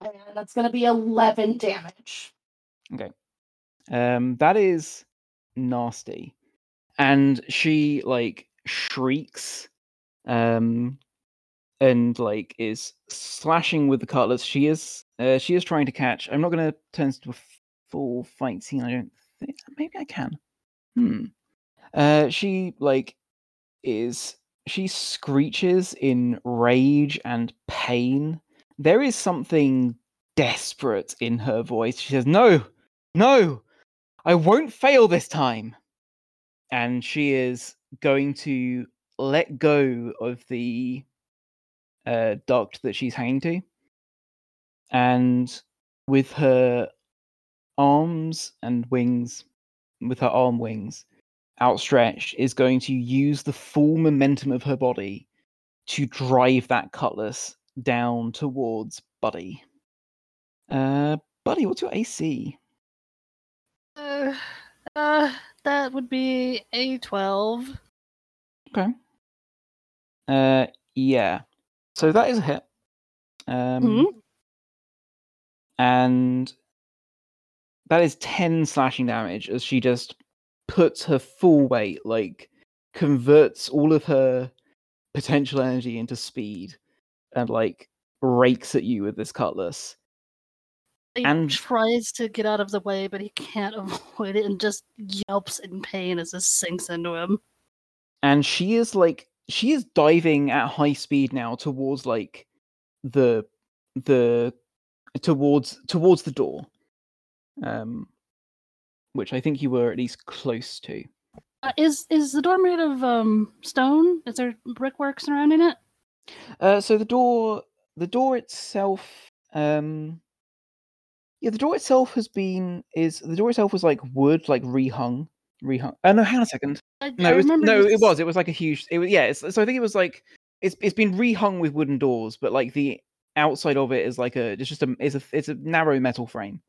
[SPEAKER 3] and that's gonna be eleven damage. Okay.
[SPEAKER 1] Um, that is nasty. And she like shrieks, um, and like is slashing with the cutlass. She is, uh, she is trying to catch. I'm not going to turn this into a full fight scene. I don't think. Maybe I can. Hmm. Uh, she like is she screeches in rage and pain. There is something desperate in her voice. She says, "No, no, I won't fail this time." And she is going to let go of the uh, duct that she's hanging to, and with her arms and wings, with her arm wings outstretched, is going to use the full momentum of her body to drive that cutlass down towards Buddy. Uh, buddy, what's your AC?
[SPEAKER 5] Uh, uh, that would be a 12.
[SPEAKER 1] Okay. Uh, yeah. So that is a hit. Um,
[SPEAKER 5] Mhm.
[SPEAKER 1] and that is 10 slashing damage as she just puts her full weight, like converts all of her potential energy into speed and like rakes at you with this cutlass.
[SPEAKER 5] He
[SPEAKER 1] And-
[SPEAKER 5] tries to get out of the way, but he can't avoid it and just yelps in pain as this sinks into him.
[SPEAKER 1] And she is like she is diving at high speed now towards like the the towards towards the door. Um which I think you were at least close to.
[SPEAKER 5] Uh, is is the door made of um stone? Is there brickwork surrounding it?
[SPEAKER 1] Uh, so the door, the door itself, um, yeah, the door itself has been is the door itself was like wood, like rehung, rehung. Oh no, hang on a second.
[SPEAKER 5] I,
[SPEAKER 1] No,
[SPEAKER 5] I
[SPEAKER 1] it was, no,
[SPEAKER 5] you
[SPEAKER 1] it was. It was like a huge. It was yeah. It's, so I think it was like it's it's been rehung with wooden doors, but like the outside of it is like a it's just a it's a it's a narrow metal frame.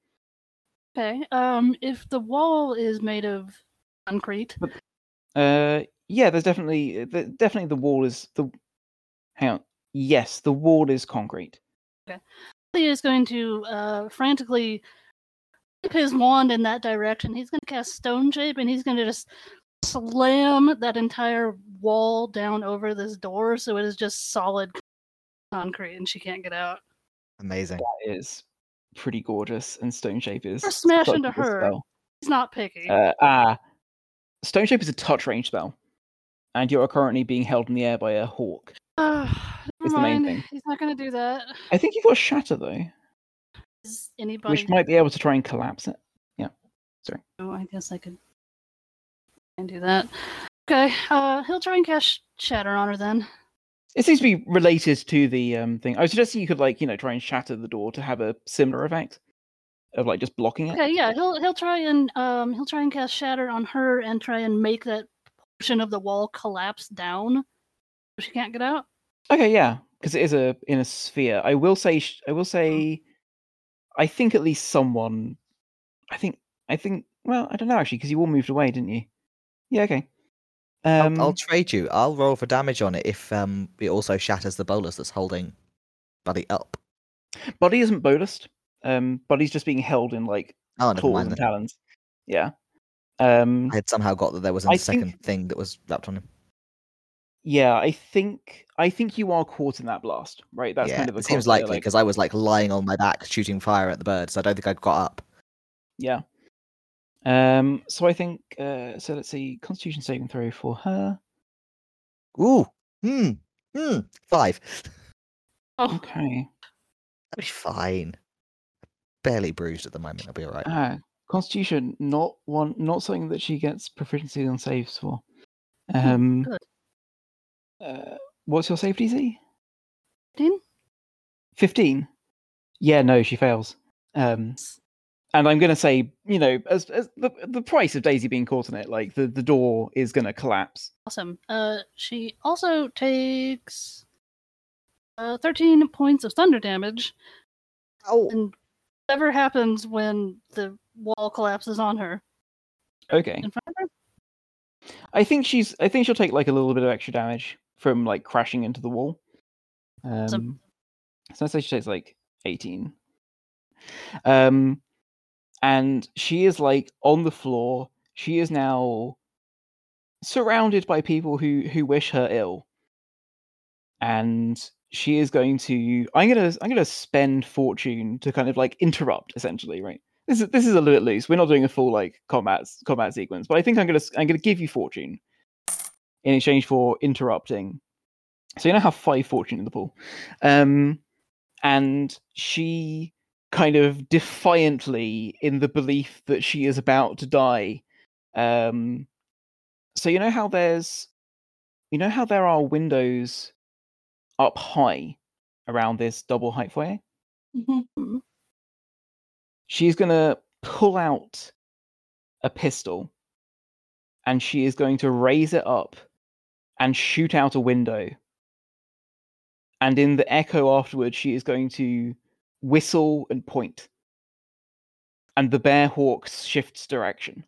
[SPEAKER 5] Okay. Um, if the wall is made of concrete,
[SPEAKER 1] Uh, yeah, there's definitely the, definitely the wall is the. Hang on. Yes, the wall is concrete. Okay.
[SPEAKER 5] He is going to uh frantically whip his wand in that direction. He's going to cast Stone Shape, and he's going to just slam that entire wall down over this door, so it is just solid concrete, and she can't get out.
[SPEAKER 2] Amazing.
[SPEAKER 1] That is pretty gorgeous, and Stone Shape is
[SPEAKER 5] Or smash into her.
[SPEAKER 1] spell.
[SPEAKER 5] He's not picky.
[SPEAKER 1] Uh, ah, Stone Shape is a touch range spell, and you are currently being held in the air by a hawk.
[SPEAKER 5] Uh,
[SPEAKER 1] is the main
[SPEAKER 5] mind.
[SPEAKER 1] thing.
[SPEAKER 5] He's not going to do that.
[SPEAKER 1] I think you've got Shatter though,
[SPEAKER 5] Is anybody?
[SPEAKER 1] which might be able to try and collapse it. Yeah. Sorry.
[SPEAKER 5] Oh, I guess I could and do that. Okay. Uh, he'll try and cast Shatter on her then.
[SPEAKER 1] It seems to be related to the um thing. I was suggesting you could like you know try and shatter the door to have a similar effect of like just blocking it.
[SPEAKER 5] Okay, yeah, he'll he'll try and um he'll try and cast shatter on her and try and make that portion of the wall collapse down so she can't get out.
[SPEAKER 1] Okay, yeah, because it is a in a sphere. I will say, sh- I will say, I think at least someone, I think, I think. Well, I don't know actually, because you all moved away, didn't you? Yeah. Okay. Um,
[SPEAKER 2] I'll, I'll trade you. I'll roll for damage on it if um it also shatters the bolas that's holding Buddy up.
[SPEAKER 1] Buddy isn't bolused. Um, Buddy's just being held in like
[SPEAKER 2] Oh,
[SPEAKER 1] claws
[SPEAKER 2] mind
[SPEAKER 1] and talons. Yeah. Um.
[SPEAKER 2] I had somehow got that there was a
[SPEAKER 1] I
[SPEAKER 2] second
[SPEAKER 1] think-
[SPEAKER 2] thing that was wrapped on him.
[SPEAKER 1] Yeah, I think I think you are caught in that blast, right? That's
[SPEAKER 2] yeah,
[SPEAKER 1] kind of
[SPEAKER 2] it seems likely
[SPEAKER 1] like-
[SPEAKER 2] because I was like lying on my back shooting fire at the bird, so I don't think I'd got up.
[SPEAKER 1] Yeah. Um. So I think. Uh. So let's see. Constitution saving throw for her.
[SPEAKER 2] Ooh, hmm, hmm, five.
[SPEAKER 5] Oh,
[SPEAKER 1] Okay.
[SPEAKER 2] That'd be fine. Barely bruised at the moment. I'll be all right.
[SPEAKER 1] Ah, Constitution, not one, not something that she gets proficiency on saves for. Um.
[SPEAKER 5] good.
[SPEAKER 1] Uh, what's your save DC?
[SPEAKER 5] 15?
[SPEAKER 1] Fifteen. Yeah. No, she fails. Um. And I'm gonna say, you know, as as the the price of Daisy being caught in it, like the the door is gonna collapse.
[SPEAKER 5] Awesome. Uh, she also takes uh 13 points of thunder damage,
[SPEAKER 2] Oh,
[SPEAKER 5] and whatever happens when the wall collapses on her
[SPEAKER 1] Okay.
[SPEAKER 5] in front of her.
[SPEAKER 1] I think she's. I think she'll take like a little bit of extra damage from like crashing into the wall. Um,
[SPEAKER 5] Awesome.
[SPEAKER 1] so I'd say she takes like eighteen. Um, and she is like on the floor. She is now surrounded by people who who wish her ill, and she is going to. I'm gonna. I'm gonna spend fortune to kind of like interrupt, essentially, right? This is this is a little bit loose. We're not doing a full like combat combat sequence, but I think I'm gonna I'm gonna give you fortune in exchange for interrupting. So you now have five fortune in the pool, um, and she kind of defiantly, in the belief that she is about to die. Um, so you know how there's, you know how there are windows up high around this double height foyer
[SPEAKER 3] Mhm.
[SPEAKER 1] she's going to pull out a pistol and she is going to raise it up and shoot out a window. And in the echo afterwards, she is going to whistle and point, and the bear hawk shifts direction.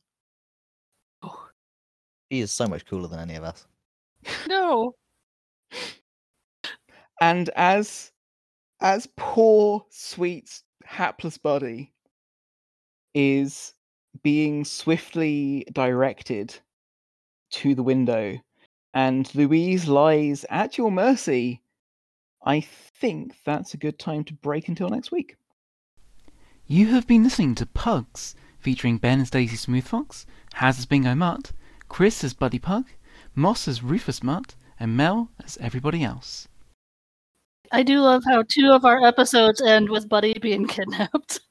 [SPEAKER 1] Oh.
[SPEAKER 2] He is so much cooler than any of us.
[SPEAKER 5] No.
[SPEAKER 1] And as as poor, sweet, hapless Buddy is being swiftly directed to the window, and Louise lies at your mercy, I think that's a good time to break until next week. You have been listening to Pugs, featuring Ben as Daisy Smoothfox, Haz as Bingo Mutt, Chris as Buddy Pug, Moss as Rufus Mutt, and Mel as everybody else.
[SPEAKER 5] I do love how two of our episodes end with Buddy being kidnapped.